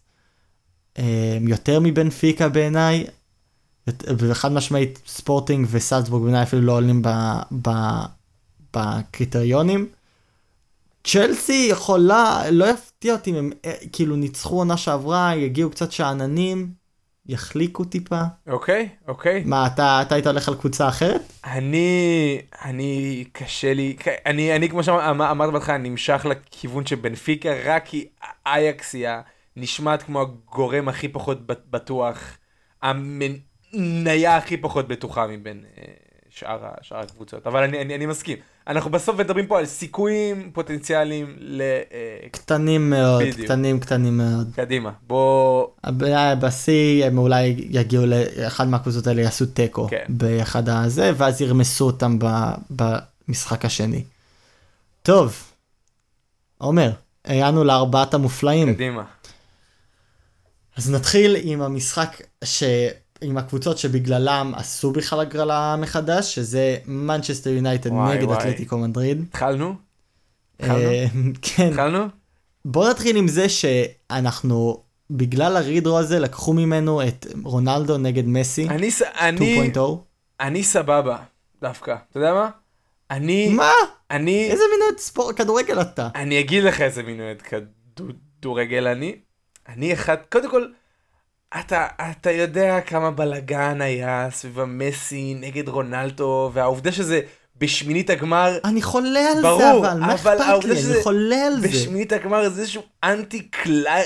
יותר מבנפיקה בעיניי, וחד משמעית ספורטינג וסלצבורג בעיניי אפילו לא עולים בקריטריונים. צ'לסי יכולה, לא יפתיע אותי אם הם אה, כאילו ניצחו עונה שעברה, יגיעו קצת שאננים. יחליקו טיפה. אוקיי, אוקיי. מה, אתה, אתה היית הולך על קבוצה אחרת? אני, אני, קשה לי, אני, אני כמו שאמרת בהתחלה, נמשך לכיוון של בנפיקה, רק כי אייקס היא נשמעת כמו הגורם הכי פחות בטוח, המניה הכי פחות בטוחה מבין אה, שאר, שאר הקבוצות, אבל אני, אני, אני מסכים. אנחנו בסוף מדברים פה על סיכויים פוטנציאליים ל... אה, קטנים מאוד, בדיוק. קטנים קטנים מאוד. קדימה, בוא... בשיא הם אולי יגיעו לאחד מהקבוצות האלה יעשו תיקו כן. באחד הזה, ואז ירמסו אותם במשחק השני. טוב, עומר, הגענו לארבעת המופלאים. קדימה. אז נתחיל עם המשחק ש... עם הקבוצות שבגללם עשו בכלל הגרלה מחדש, שזה מנצ'סטר יונייטד נגד אתלטיקו מדריד. התחלנו? אה, כן. התחלנו? בוא נתחיל עם זה שאנחנו, בגלל הרידרו הזה, לקחו ממנו את רונלדו נגד מסי. אני, אני, 2.0. אני סבבה, דווקא. אתה יודע מה? אני... מה? אני... איזה אוהד ספורט, כדורגל אתה? אני אגיד לך איזה אוהד כדורגל אני. אני אחד, קודם כל... אתה, אתה יודע כמה בלאגן היה סביב המסי נגד רונלדו, והעובדה שזה בשמינית הגמר... אני חולה על ברור, זה, אבל מה אכפת לי? אני חולה על זה. בשמינית הגמר זה איזשהו אנטי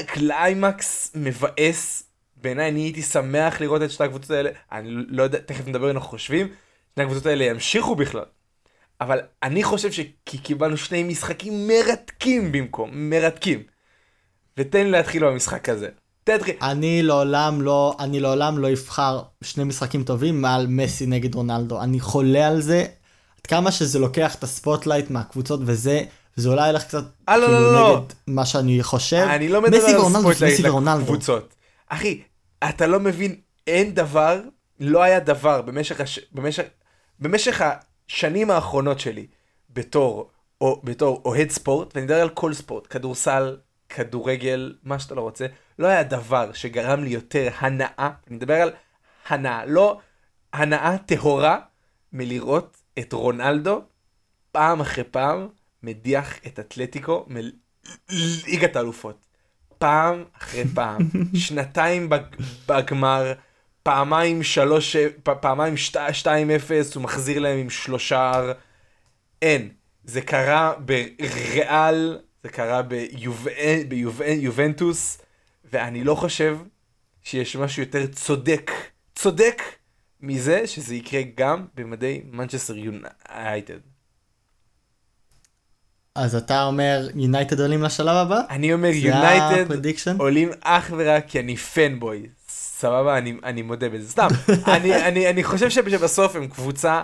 קליימקס מבאס. בעיניי אני הייתי שמח לראות את שתי הקבוצות האלה, אני לא יודע, תכף נדבר אנחנו חושבים, שני הקבוצות האלה ימשיכו בכלל. אבל אני חושב שקיבלנו שני משחקים מרתקים במקום, מרתקים. ותן לי להתחיל במשחק הזה. תתחיל. אני לעולם לא, אני לעולם לא אבחר שני משחקים טובים מעל מסי נגד רונלדו. אני חולה על זה. עד כמה שזה לוקח את ה spotlight מהקבוצות וזה, זה אולי ילך קצת אה, לא, כאילו לא, לא. נגד מה שאני חושב. אני לא מדבר על ורונלדו, spotlight מסי ורונלדו. לקבוצות. אחי, אתה לא מבין, אין דבר, לא היה דבר במשך, הש... במשך, במשך השנים האחרונות שלי בתור, או, בתור אוהד ספורט, ואני מדבר על כל ספורט, כדורסל, כדורגל, מה שאתה לא רוצה, לא היה דבר שגרם לי יותר הנאה, אני מדבר על הנאה, לא הנאה טהורה מלראות את רונלדו פעם אחרי פעם מדיח את אתלטיקו מליגת האלופות. פעם אחרי פעם, שנתיים בג- בגמר, פעמיים שלוש, פעמיים שת- שתיים אפס, הוא מחזיר להם עם שלושה, אין. זה קרה בריאל, זה קרה ביובנ- ביובנ- יובנטוס, ואני לא חושב שיש משהו יותר צודק, צודק, מזה שזה יקרה גם במדי מנצ'סטר יונייטד. אז אתה אומר יונייטד עולים לשלב הבא? אני אומר יונייטד? עולים אך ורק כי אני פנבוי. סבבה, אני, אני מודה בזה. סתם, אני, אני, אני חושב שבסוף הם קבוצה,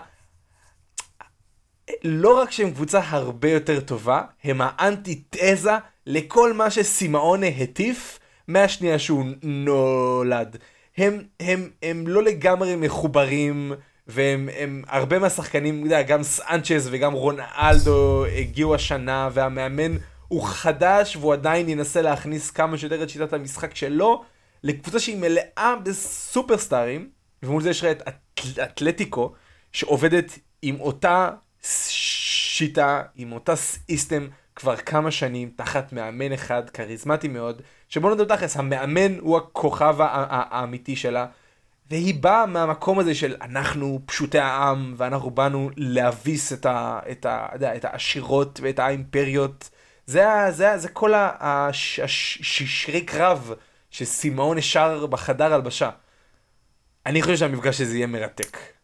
לא רק שהם קבוצה הרבה יותר טובה, הם האנטיתזה לכל מה שסימאונה הטיף מהשנייה שהוא נולד. הם, הם, הם לא לגמרי מחוברים, והם הם, הרבה מהשחקנים, יודע, גם סאנצ'ז וגם רונאלדו הגיעו השנה, והמאמן הוא חדש, והוא עדיין ינסה להכניס כמה שיותר את שיטת המשחק שלו, לקבוצה שהיא מלאה בסופרסטארים, ומול זה יש לך את אתלטיקו, שעובדת עם אותה שיטה, עם אותה סיסטם כבר כמה שנים, תחת מאמן אחד כריזמטי מאוד, שבוא נדבר תכלס, המאמן הוא הכוכב האמיתי שלה, והיא באה מהמקום הזה של אנחנו פשוטי העם, ואנחנו באנו להביס את, ה, את, ה, יודע, את העשירות ואת האימפריות. זה, זה, זה כל הששרי קרב שסימאון שר בחדר הלבשה. אני חושב שהמפגש הזה יהיה מרתק.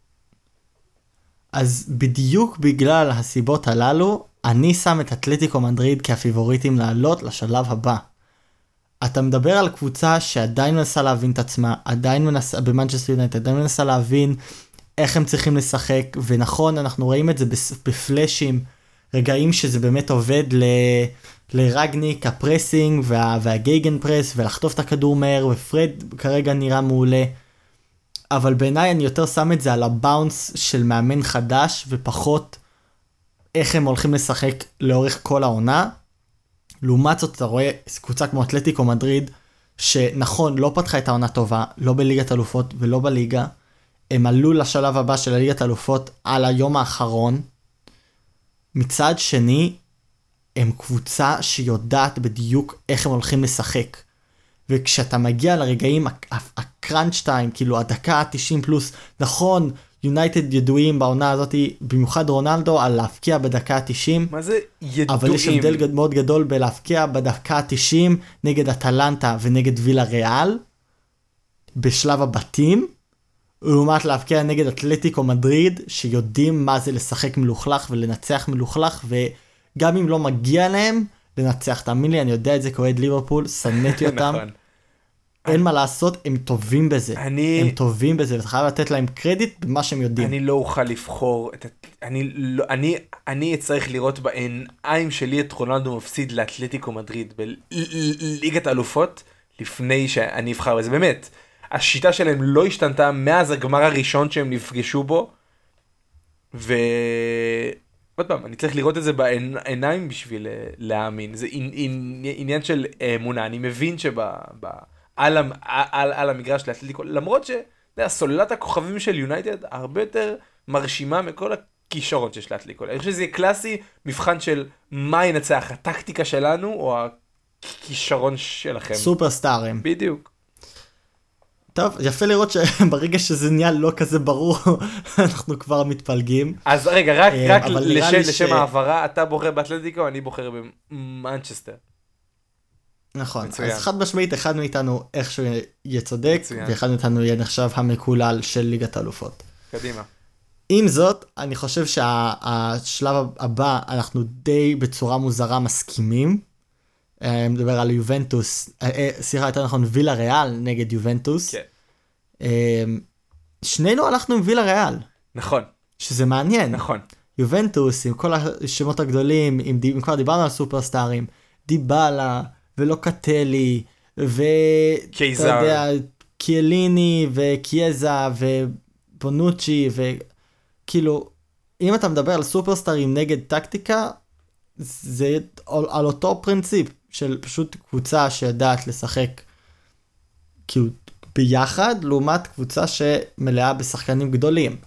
אז בדיוק בגלל הסיבות הללו, אני שם את אתלטיקו מדריד כהפיבוריטים לעלות לשלב הבא. אתה מדבר על קבוצה שעדיין מנסה להבין את עצמה, עדיין מנסה, במנצ'סטר יונייטד, עדיין מנסה להבין איך הם צריכים לשחק, ונכון, אנחנו רואים את זה בפלאשים, רגעים שזה באמת עובד ל... לרגניק, ה pressing וה... וה gegenpress, ולחטוף את הכדור מהר, ופרד כרגע נראה מעולה. אבל בעיניי אני יותר שם את זה על הבאונס של מאמן חדש, ופחות איך הם הולכים לשחק לאורך כל העונה. לעומת זאת אתה רואה קבוצה כמו אתלטיקו מדריד, שנכון לא פתחה את העונה טובה, לא בליגת אלופות ולא בליגה. הם עלו לשלב הבא של הליגת אלופות על היום האחרון. מצד שני, הם קבוצה שיודעת בדיוק איך הם הולכים לשחק. וכשאתה מגיע לרגעים, הקראנץ' טיים, כאילו הדקה ה-90 פלוס, נכון, יונייטד ידועים בעונה הזאת, במיוחד רונלדו, על להבקיע בדקה ה-90, מה זה ידועים? אבל יש הבדל מאוד גדול בלהבקיע בדקה ה-90 נגד אטלנטה ונגד וילה ריאל, בשלב הבתים, לעומת להבקיע נגד אתלטיקו מדריד, שיודעים מה זה לשחק מלוכלך ולנצח מלוכלך, וגם אם לא מגיע להם, לנצח. תאמין לי, אני יודע את זה כאוהד ליברפול, שנאתי אותם. נכון. אין מה לעשות, הם טובים בזה. אני- הם טובים בזה, ואתה חייב לתת להם קרדיט במה שהם יודעים. אני לא אוכל לבחור את... ה- אני לא... אני... אני אצטרך לראות בעיניים שלי את רונלדו מפסיד לאתלטיקו מדריד בליגת האלופות לפני שאני אבחר בזה. באמת, השיטה שלהם לא השתנתה מאז הגמר הראשון שהם נפגשו בו. ו... עוד פעם, אני צריך לראות את זה בעיניים בשביל אה, להאמין. זה עני- עני- עניין של אמונה. אני מבין שב... על, המ- על, על המגרש לאתלטיקו, למרות ש... אתה יודע, סוללת הכוכבים של יונייטד הרבה יותר מרשימה מכל הכישרון שיש לאתלטיקו. אני חושב שזה יהיה קלאסי מבחן של מה ינצח, הטקטיקה שלנו או הכישרון שלכם. סופרסטאר הם. בדיוק. טוב, יפה לראות שברגע שזה נהיה לא כזה ברור, אנחנו כבר מתפלגים. אז רגע, רק, אה, רק לשם, לשם ש- העברה, אתה בוחר באתלטיקו, אני בוחר במנצ'סטר. נכון, מצוין. אז חד משמעית אחד מאיתנו איכשהו יהיה צודק, מצוין. ואחד מאיתנו יהיה נחשב המקולל של ליגת האלופות. קדימה. עם זאת, אני חושב שהשלב הבא, אנחנו די בצורה מוזרה מסכימים. אה, מדבר על יובנטוס, אה, אה, סליחה, יותר נכון, וילה ריאל נגד יובנטוס. כן. שנינו הלכנו עם וילה ריאל, נכון, שזה מעניין. נכון. יובנטוס עם כל השמות הגדולים, אם כבר דיברנו על סופרסטארים, דיבלה ולוקטלי, ו... קייזר. אתה יודע, קיאליני וקיאזה ובונוצ'י וכאילו, אם אתה מדבר על סופרסטארים נגד טקטיקה, זה על, על אותו פרינציפ של פשוט קבוצה שיודעת לשחק כאילו ביחד, לעומת קבוצה שמלאה בשחקנים גדולים.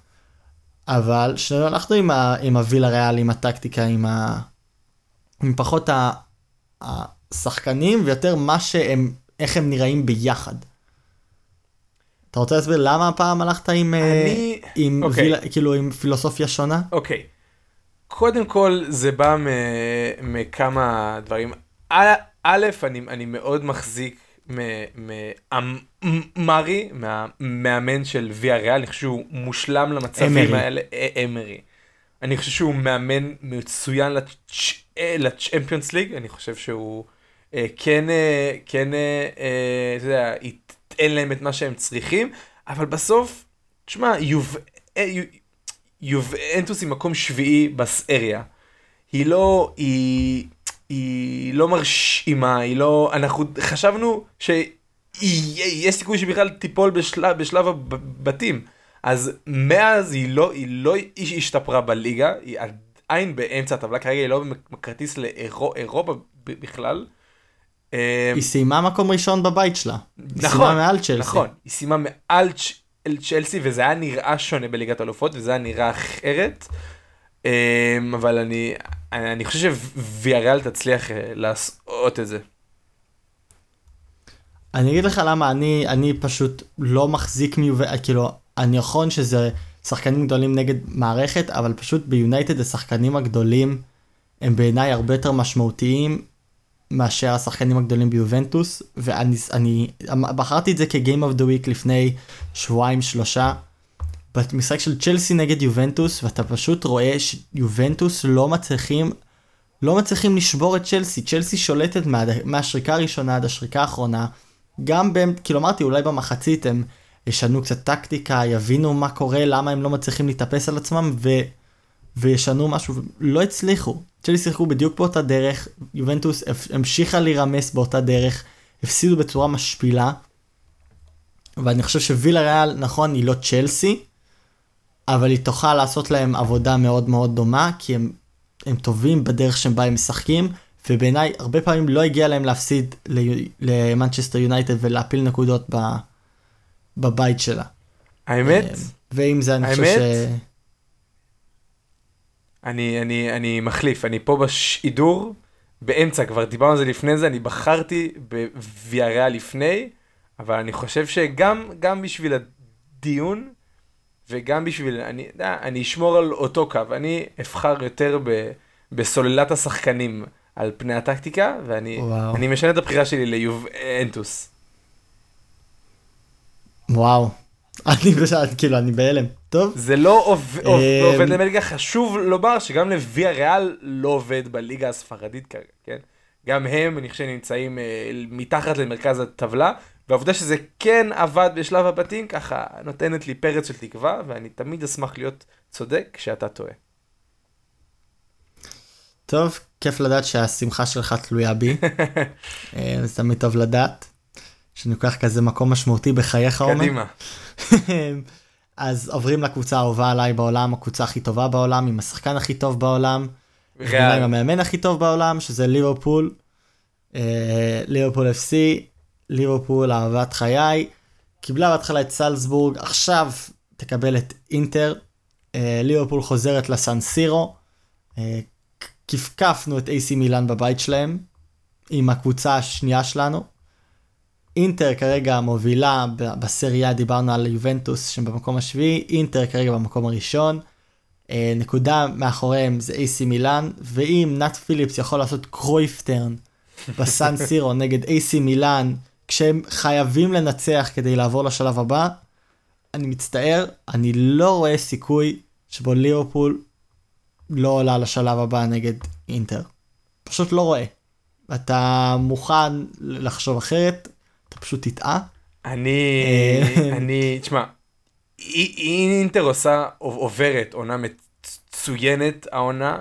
אבל שנינו הלכנו עם, ה, עם הווילה ריאל, עם הטקטיקה, עם, ה, עם פחות ה, השחקנים ויותר מה שהם, איך הם נראים ביחד. אתה רוצה להסביר למה הפעם הלכת עם, אה, אני- עם אוקיי. וילה, כאילו עם פילוסופיה שונה? אוקיי. קודם כל זה בא מ- מכמה דברים. א- אני, אני מאוד מחזיק מאמרי, מהמאמן של ויה ריאל, אני חושב שהוא מושלם למצבים אמרי. האלה. א- אמרי. אני חושב שהוא מאמן מצוין לצ'- אה, לצ'מפיונס ליג, אני חושב שהוא אה, כן, אה, כן, אה, אה, אתה יודע, ייתן להם את מה שהם צריכים, אבל בסוף, תשמע, יוב... אה, יו- יובנטוס היא מקום שביעי בסריה. היא לא, היא, היא לא מרשימה, היא לא, אנחנו חשבנו שיש סיכוי שבכלל תיפול בשלב, בשלב הבתים. אז מאז היא לא, היא לא השתפרה בליגה, היא עדיין באמצע הטבלה, כרגע היא לא בכרטיס לאירופה בכלל. אה, היא סיימה מקום ראשון בבית שלה. היא נכון, סיימה מעל צ'לסי. נכון, היא סיימה מעל צ'לסי וזה היה נראה שונה בליגת האלופות וזה היה נראה אחרת. אמ, אבל אני, אני אני חושב שוויאריאל תצליח אה, לעשות את זה. אני אגיד לך למה אני, אני פשוט לא מחזיק מיובל, כאילו, אני נכון שזה שחקנים גדולים נגד מערכת, אבל פשוט ביונייטד השחקנים הגדולים הם בעיניי הרבה יותר משמעותיים מאשר השחקנים הגדולים ביובנטוס, ואני אני, בחרתי את זה כ-game of the week לפני שבועיים שלושה. במשחק של צ'לסי נגד יובנטוס, ואתה פשוט רואה שיובנטוס לא מצליחים, לא מצליחים לשבור את צ'לסי. צ'לסי שולטת מה, מהשריקה הראשונה עד השריקה האחרונה. גם, ב, כאילו אמרתי, אולי במחצית הם ישנו קצת טקטיקה, יבינו מה קורה, למה הם לא מצליחים להתאפס על עצמם, ו, וישנו משהו, לא הצליחו. צ'לסי שיחקו בדיוק באותה דרך, יובנטוס המשיכה להירמס באותה דרך, הפסידו בצורה משפילה. ואני חושב שווילה ריאל, נכון, היא לא צ'לסי, אבל היא תוכל לעשות להם עבודה מאוד מאוד דומה, כי הם, הם טובים בדרך שבה הם משחקים, ובעיניי הרבה פעמים לא הגיע להם להפסיד למנצ'סטר יונייטד ולהפיל נקודות ב, בבית שלה. האמת, ועם זה אני חושב האמת? ש... אני, אני, אני מחליף, אני פה בשידור, באמצע, כבר דיברנו על זה לפני זה, אני בחרתי בוויאריאל לפני, אבל אני חושב שגם גם בשביל הדיון, וגם בשביל, אני, יודע, אני אשמור על אותו קו, אני אבחר יותר ב, בסוללת השחקנים על פני הטקטיקה, ואני משנה את הבחירה שלי ליובנטוס. וואו. אני כאילו, אני בהלם. טוב? זה לא עובד, אמ, עובד למליגה, חשוב לומר שגם לוויה ריאל לא עובד בליגה הספרדית כרגע, כן? גם הם, אני חושב, נמצאים אה, מתחת למרכז הטבלה, והעובדה שזה כן עבד בשלב הבתים, ככה נותנת לי פרץ של תקווה, ואני תמיד אשמח להיות צודק כשאתה טועה. טוב, כיף לדעת שהשמחה שלך תלויה בי. אה, זה תמיד טוב לדעת. שאני לוקח כזה מקום משמעותי בחייך, עומר. קדימה. אז עוברים לקבוצה האהובה עליי בעולם, הקבוצה הכי טובה בעולם, עם השחקן הכי טוב בעולם, בעיניי עם ריאל. המאמן הכי טוב בעולם, שזה ליברפול, אה, ליברפול FC, ליברפול אהבת חיי, קיבלה בהתחלה את סלזבורג, עכשיו תקבל את אינטר, אה, ליברפול חוזרת לסן סירו, אה, כפכפנו את AC מילאן בבית שלהם, עם הקבוצה השנייה שלנו. אינטר כרגע מובילה בסריה, דיברנו על יובנטוס שהם במקום השביעי, אינטר כרגע במקום הראשון. אה, נקודה מאחוריהם זה AC מילאן, ואם נאט פיליפס יכול לעשות קרויפטרן בסן סירו נגד AC מילאן, כשהם חייבים לנצח כדי לעבור לשלב הבא, אני מצטער, אני לא רואה סיכוי שבו ליברפול לא עולה לשלב הבא נגד אינטר. פשוט לא רואה. אתה מוכן לחשוב אחרת, אתה פשוט תטעה. אני, אה. אני, תשמע, אי- אי- אינטר עושה, עוברת עונה מצוינת העונה.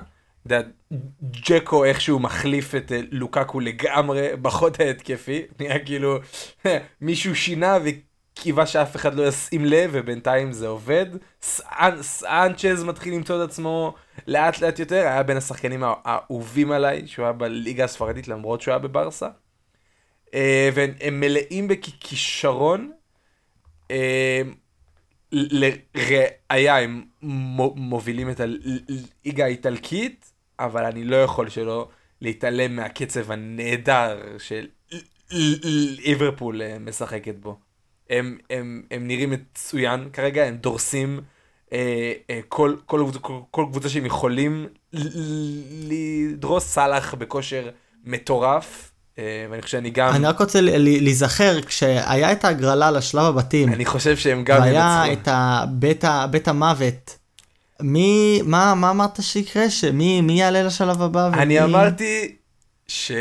ג'קו איכשהו מחליף את אה, לוקקו לגמרי בחוד ההתקפי, נראה כאילו מישהו שינה וקיווה שאף אחד לא ישים לב ובינתיים זה עובד. סאנ- סאנצ'ז מתחיל למצוא את עצמו לאט לאט יותר, היה בין השחקנים האהובים עליי שהוא היה בליגה הספרדית למרות שהוא היה בברסה. אה, והם הם מלאים בכישרון. אה, לראיה הם מו- מובילים את הליגה האיטלקית, אבל אני לא יכול שלא להתעלם מהקצב הנהדר של ליברפול אה, משחקת בו. הם, הם, הם נראים מצוין כרגע, הם דורסים אה, אה, כל, כל, כל, כל קבוצה שהם יכולים לדרוס סאלח בכושר מטורף, ואני חושב שאני גם, אני רק רוצה להיזכר, כשהיה את ההגרלה לשלב הבתים, אני חושב שהם גם והיה ינצחו. את ה- בית המוות, מי, מה, מה אמרת שיקרה? שמי מי יעלה לשלב הבא? אני ומי- אמרתי ש...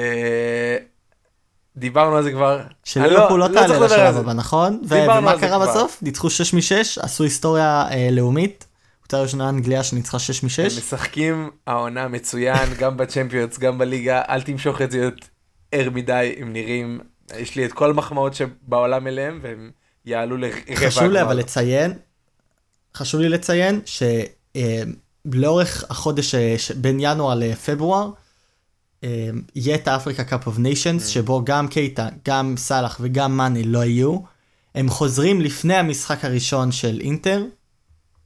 דיברנו על זה כבר. אני שליברפול לא צריך תעלה לדבר על לשלב. הבא, נכון? ומה קרה כבר. בסוף? ניצחו 6 מ-6, עשו היסטוריה אה, לאומית. קבוצה ראשונה אנגליה שניצחה 6 הם מ-6. משחקים העונה מצוין, גם בצ'מפיונס, גם בליגה, אל תמשוך את זה יותר מדי, הם נראים, יש לי את כל המחמאות שבעולם אליהם, והם יעלו לרבע חשוב לי הגמר. אבל לציין, חשוב לי לציין שלאורך החודש אה, בין ינואר לפברואר, אה, יהיה את ה Africa Cup of Nations, שבו גם קייטה, גם סאלח וגם מאני לא יהיו. הם חוזרים לפני המשחק הראשון של אינטר,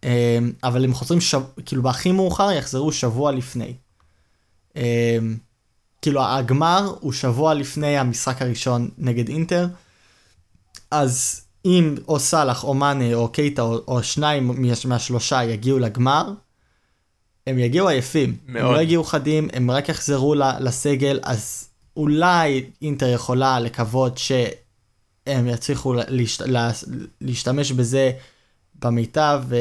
אה, אבל הם חוזרים, שב... כאילו בהכי מאוחר יחזרו שבוע לפני. כאילו הגמר הוא שבוע לפני המשחק הראשון נגד אינטר. אז אם או סאלח או מאנה או קייטה או, או שניים מה- מהשלושה יגיעו לגמר, הם יגיעו עייפים. הם מאוד. לא יגיעו חדים, הם רק יחזרו לסגל, אז אולי אינטר יכולה לקוות שהם יצליחו לה- להשת, לה- להשתמש בזה במיטב ו,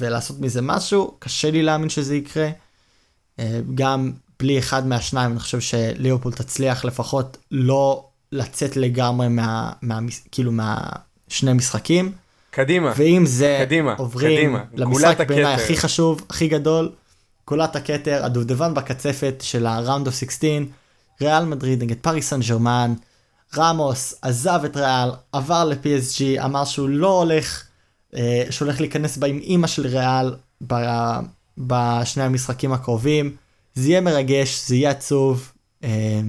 ולעשות מזה משהו. קשה לי להאמין שזה יקרה. אה, גם בלי אחד מהשניים, אני חושב שליברפול תצליח לפחות לא לצאת לגמרי מה, מה, כאילו מהשני משחקים. קדימה, ואם זה קדימה, עוברים קדימה. למשחק בעיניי. הכי חשוב, הכי גדול, גולת הכתר, הדובדבן בקצפת של ה round of 16, ריאל מדריד נגד פריס סן ג'רמן, רמוס עזב את ריאל, עבר ל-PSG, אמר שהוא לא הולך, אה, שהוא הולך להיכנס באם אימא של ריאל ב- בשני המשחקים הקרובים, זה יהיה מרגש, זה יהיה עצוב, אה,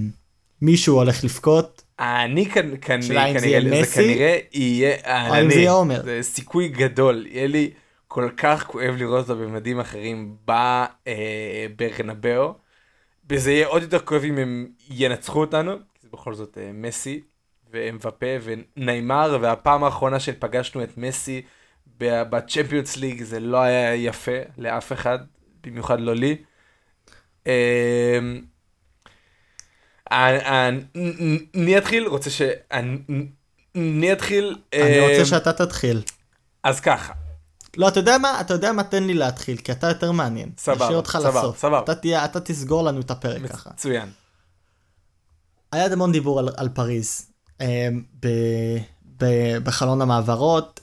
מישהו הולך לבכות, אני כנראה, יהיה זה? כנראה יהיה, אם זה יהיה עומר. זה סיכוי גדול, יהיה לי כל כך כואב לראות אותו במדים אחרים בברנבאו, וזה יהיה עוד יותר כואב אם הם ינצחו אותנו, כי זה בכל זאת אה, מסי ואמבפה וניימר, והפעם האחרונה שפגשנו את מסי בצ'מפיונס ליג זה לא היה יפה לאף אחד, במיוחד לא לי. אמ, אני- אתחיל, רוצה ש... אני אתחיל. אני אמ, רוצה שאתה תתחיל. אז ככה, לא, אתה יודע מה? אתה יודע מה? תן לי להתחיל, כי אתה יותר מעניין. סבבה, סבבה. סבבה. אתה, תהיה, אתה תסגור לנו את הפרק ככה. מצוין. היה המון דיבור על, על פריז. אה, ב, ב, בחלון המעברות,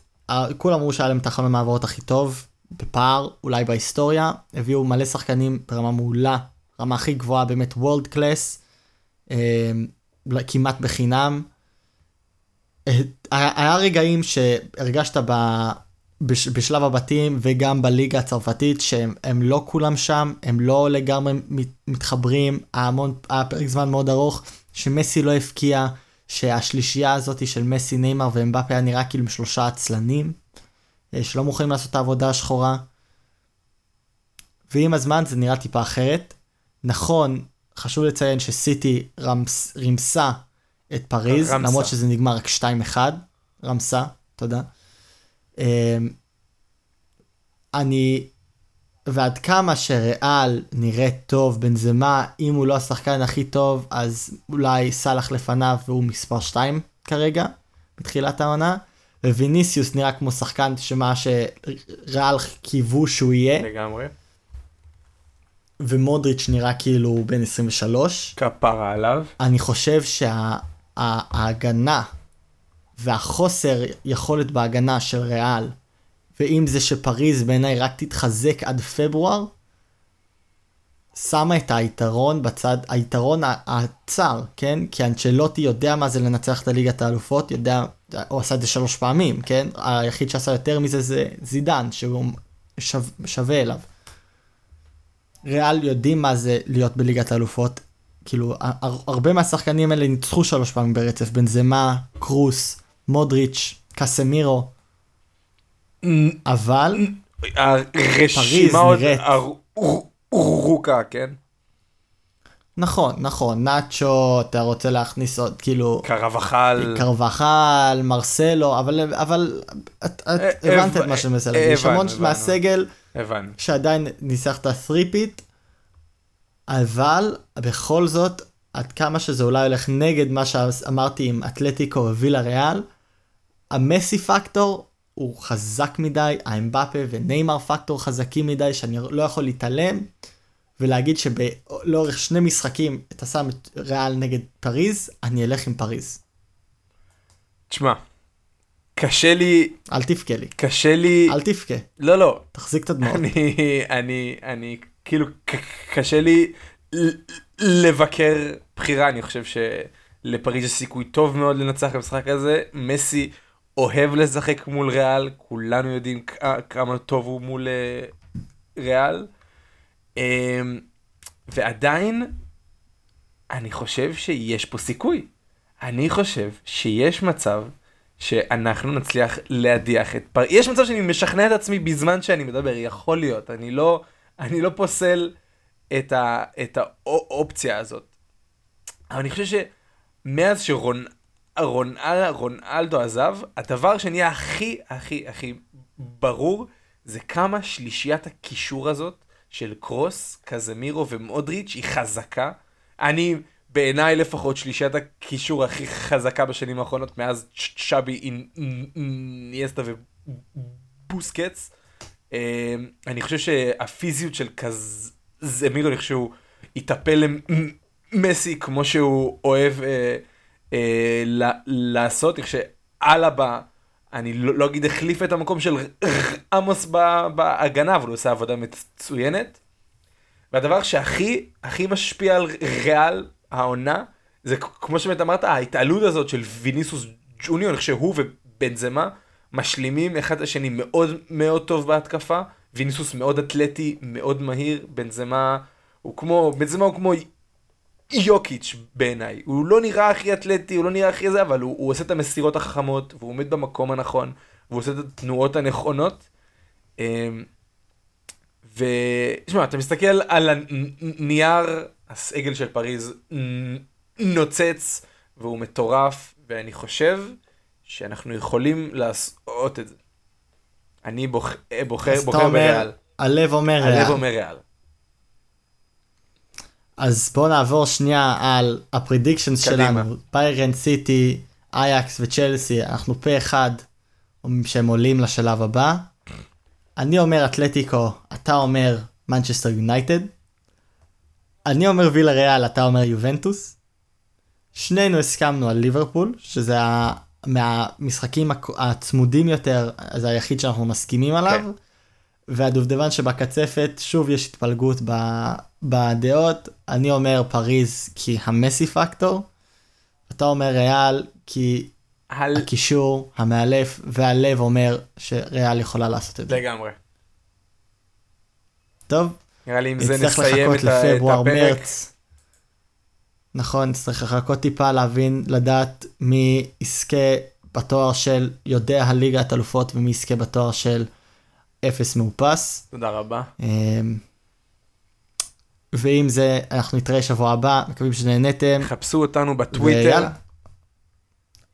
כולם אמרו שהיה להם את החלון המעברות הכי טוב, בפער, אולי בהיסטוריה. הביאו מלא שחקנים ברמה מעולה, רמה הכי גבוהה, באמת וולד קלאס, כמעט בחינם. אה, היה רגעים שהרגשת ב, בש, בשלב הבתים וגם בליגה הצרפתית שהם הם לא כולם שם, הם לא לגמרי מת, מתחברים, המון, היה פרק זמן מאוד ארוך שמסי לא הבקיע, שהשלישייה הזאת של מסי, ניימר ואמבפה היה נראה כאילו שלושה עצלנים, אה, שלא מוכנים לעשות את העבודה השחורה. ועם הזמן זה נראה טיפה אחרת. נכון, חשוב לציין שסיטי רמס, רימסה את פריז, רמסה. למרות שזה נגמר רק 2-1, רמסה, תודה. אמ, אני, ועד כמה שריאל נראית טוב, בנזמה, אם הוא לא השחקן הכי טוב, אז אולי סאלח לפניו והוא מספר 2 כרגע, בתחילת העונה, וויניסיוס נראה כמו שחקן שמה שריאל קיוו שהוא יהיה. לגמרי. ומודריץ' נראה כאילו הוא בן 23. כפרה עליו. אני חושב שההגנה והחוסר יכולת בהגנה של ריאל, ועם זה שפריז בעיניי רק תתחזק עד פברואר, שמה את היתרון בצד, היתרון הצר, כן? כי אנצ'לוטי יודע מה זה לנצח את הליגת האלופות, יודע, הוא עשה את זה שלוש פעמים, כן? היחיד שעשה יותר מזה זה זידן, שהוא שו, שווה אליו. ריאל יודעים מה זה להיות בליגת האלופות, כאילו, הרבה מהשחקנים האלה ניצחו שלוש פעמים ברצף, בנזמה, קרוס, מודריץ', קסמירו, אבל... הרשימה עוד ארוכה, כן? נכון, נכון, נאצ'ו, אתה רוצה להכניס עוד, כאילו... קרבחל. קרבחל, מרסלו, אבל, אבל את, את אה, הבנת את מה שאני מנסה להגיד. יש המון מהסגל שעדיין ניסח את ה-3-פיט, אבל בכל זאת, עד כמה שזה אולי הולך נגד מה שאמרתי עם אתלטיקו ווילה ריאל, המסי פקטור הוא חזק מדי, האמבפה וניימר פקטור חזקים מדי שאני לא יכול להתעלם ולהגיד שלאורך שני משחקים אתה שם את ריאל נגד פריז, אני אלך עם פריז. תשמע, קשה לי... אל תבכה לי. קשה לי... אל תבכה. לא, לא. תחזיק את הדמעות. אני, אני, אני, כאילו, קשה לי לבקר בחירה, אני חושב שלפריז יש סיכוי טוב מאוד לנצח במשחק הזה. מסי אוהב לשחק מול ריאל, כולנו יודעים כמה טוב הוא מול אה, ריאל. אמ, ועדיין, אני חושב שיש פה סיכוי. אני חושב שיש מצב שאנחנו נצליח להדיח את פריז. יש מצב שאני משכנע את עצמי בזמן שאני מדבר, יכול להיות. אני לא, אני לא פוסל את, ה, את האופציה הזאת. אבל אני חושב שמאז שרון רונאל, רונאלדו עזב, הדבר שנהיה הכי הכי הכי ברור זה כמה שלישיית הקישור הזאת של קרוס, קזמירו ומודריץ' היא חזקה. אני, בעיניי לפחות, שלישיית הקישור הכי חזקה בשנים האחרונות מאז שבי ניאסטה ובוסקץ. אמ, אני חושב שהפיזיות של קזמירו, אני חושב שהוא יטפל למסי כמו שהוא אוהב אה, אה, לעשות, איך שאלבה, אני לא, לא אגיד החליף את המקום של עמוס בהגנה, אבל הוא עושה עבודה מצוינת. והדבר שהכי הכי משפיע על ריאל העונה, זה כמו שבאמת אמרת, ההתעלות הזאת של ויניסוס ג'וניור, שהוא ובנזמה משלימים אחד את השני מאוד מאוד טוב בהתקפה. ויניסוס מאוד אתלטי, מאוד מהיר, בנזמה הוא כמו, בנזמה הוא כמו יוקיץ' בעיניי. הוא לא נראה הכי אתלטי, הוא לא נראה הכי זה, אבל הוא, הוא עושה את המסירות החכמות, והוא עומד במקום הנכון, והוא עושה את התנועות הנכונות. אמ, ותשמע, אתה מסתכל על הנייר, הסגל של פריז נוצץ, והוא מטורף, ואני חושב שאנחנו יכולים לעשות את זה. אני בוח... בוחר, בוחר בריאל. הלב אומר ריאל. הלב אומר ריאל. אז בואו נעבור שנייה על הפרדיקשנס שלנו, ביירן סיטי, אייקס וצ'לסי, אנחנו פה אחד שהם עולים לשלב הבא. אני אומר אתלטיקו, אתה אומר מנצ'סטר יונייטד. אני אומר וילה ריאל, אתה אומר יובנטוס. שנינו הסכמנו על ליברפול, שזה מהמשחקים הצמודים יותר, זה היחיד שאנחנו מסכימים עליו. כן. והדובדבן שבקצפת, שוב יש התפלגות ב, בדעות. אני אומר פריז כי המסי פקטור, אתה אומר ריאל כי על... הקישור, המאלף והלב אומר שריאל יכולה לעשות את זה. לגמרי. טוב. נראה לי אם זה נסיים את, לפברואר, את הפרק. מרץ. נכון, צריך לחכות טיפה להבין, לדעת מי יזכה בתואר של יודע הליגת אלופות ומי יזכה בתואר של אפס מאופס. תודה רבה. אמ, ועם זה אנחנו נתראה שבוע הבא, מקווים שנהנתם. חפשו אותנו בטוויטר. ויאללה.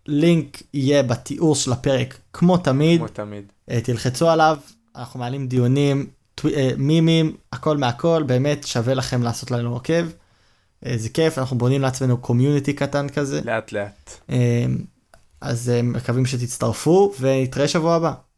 לינק יהיה בתיאור של הפרק כמו תמיד. כמו תמיד. אה, תלחצו עליו, אנחנו מעלים דיונים, מימים, הכל מהכל, באמת שווה לכם לעשות לנו עוקב. אה, זה כיף, אנחנו בונים לעצמנו קומיוניטי קטן כזה. לאט לאט. אז מקווים שתצטרפו ונתראה שבוע הבא.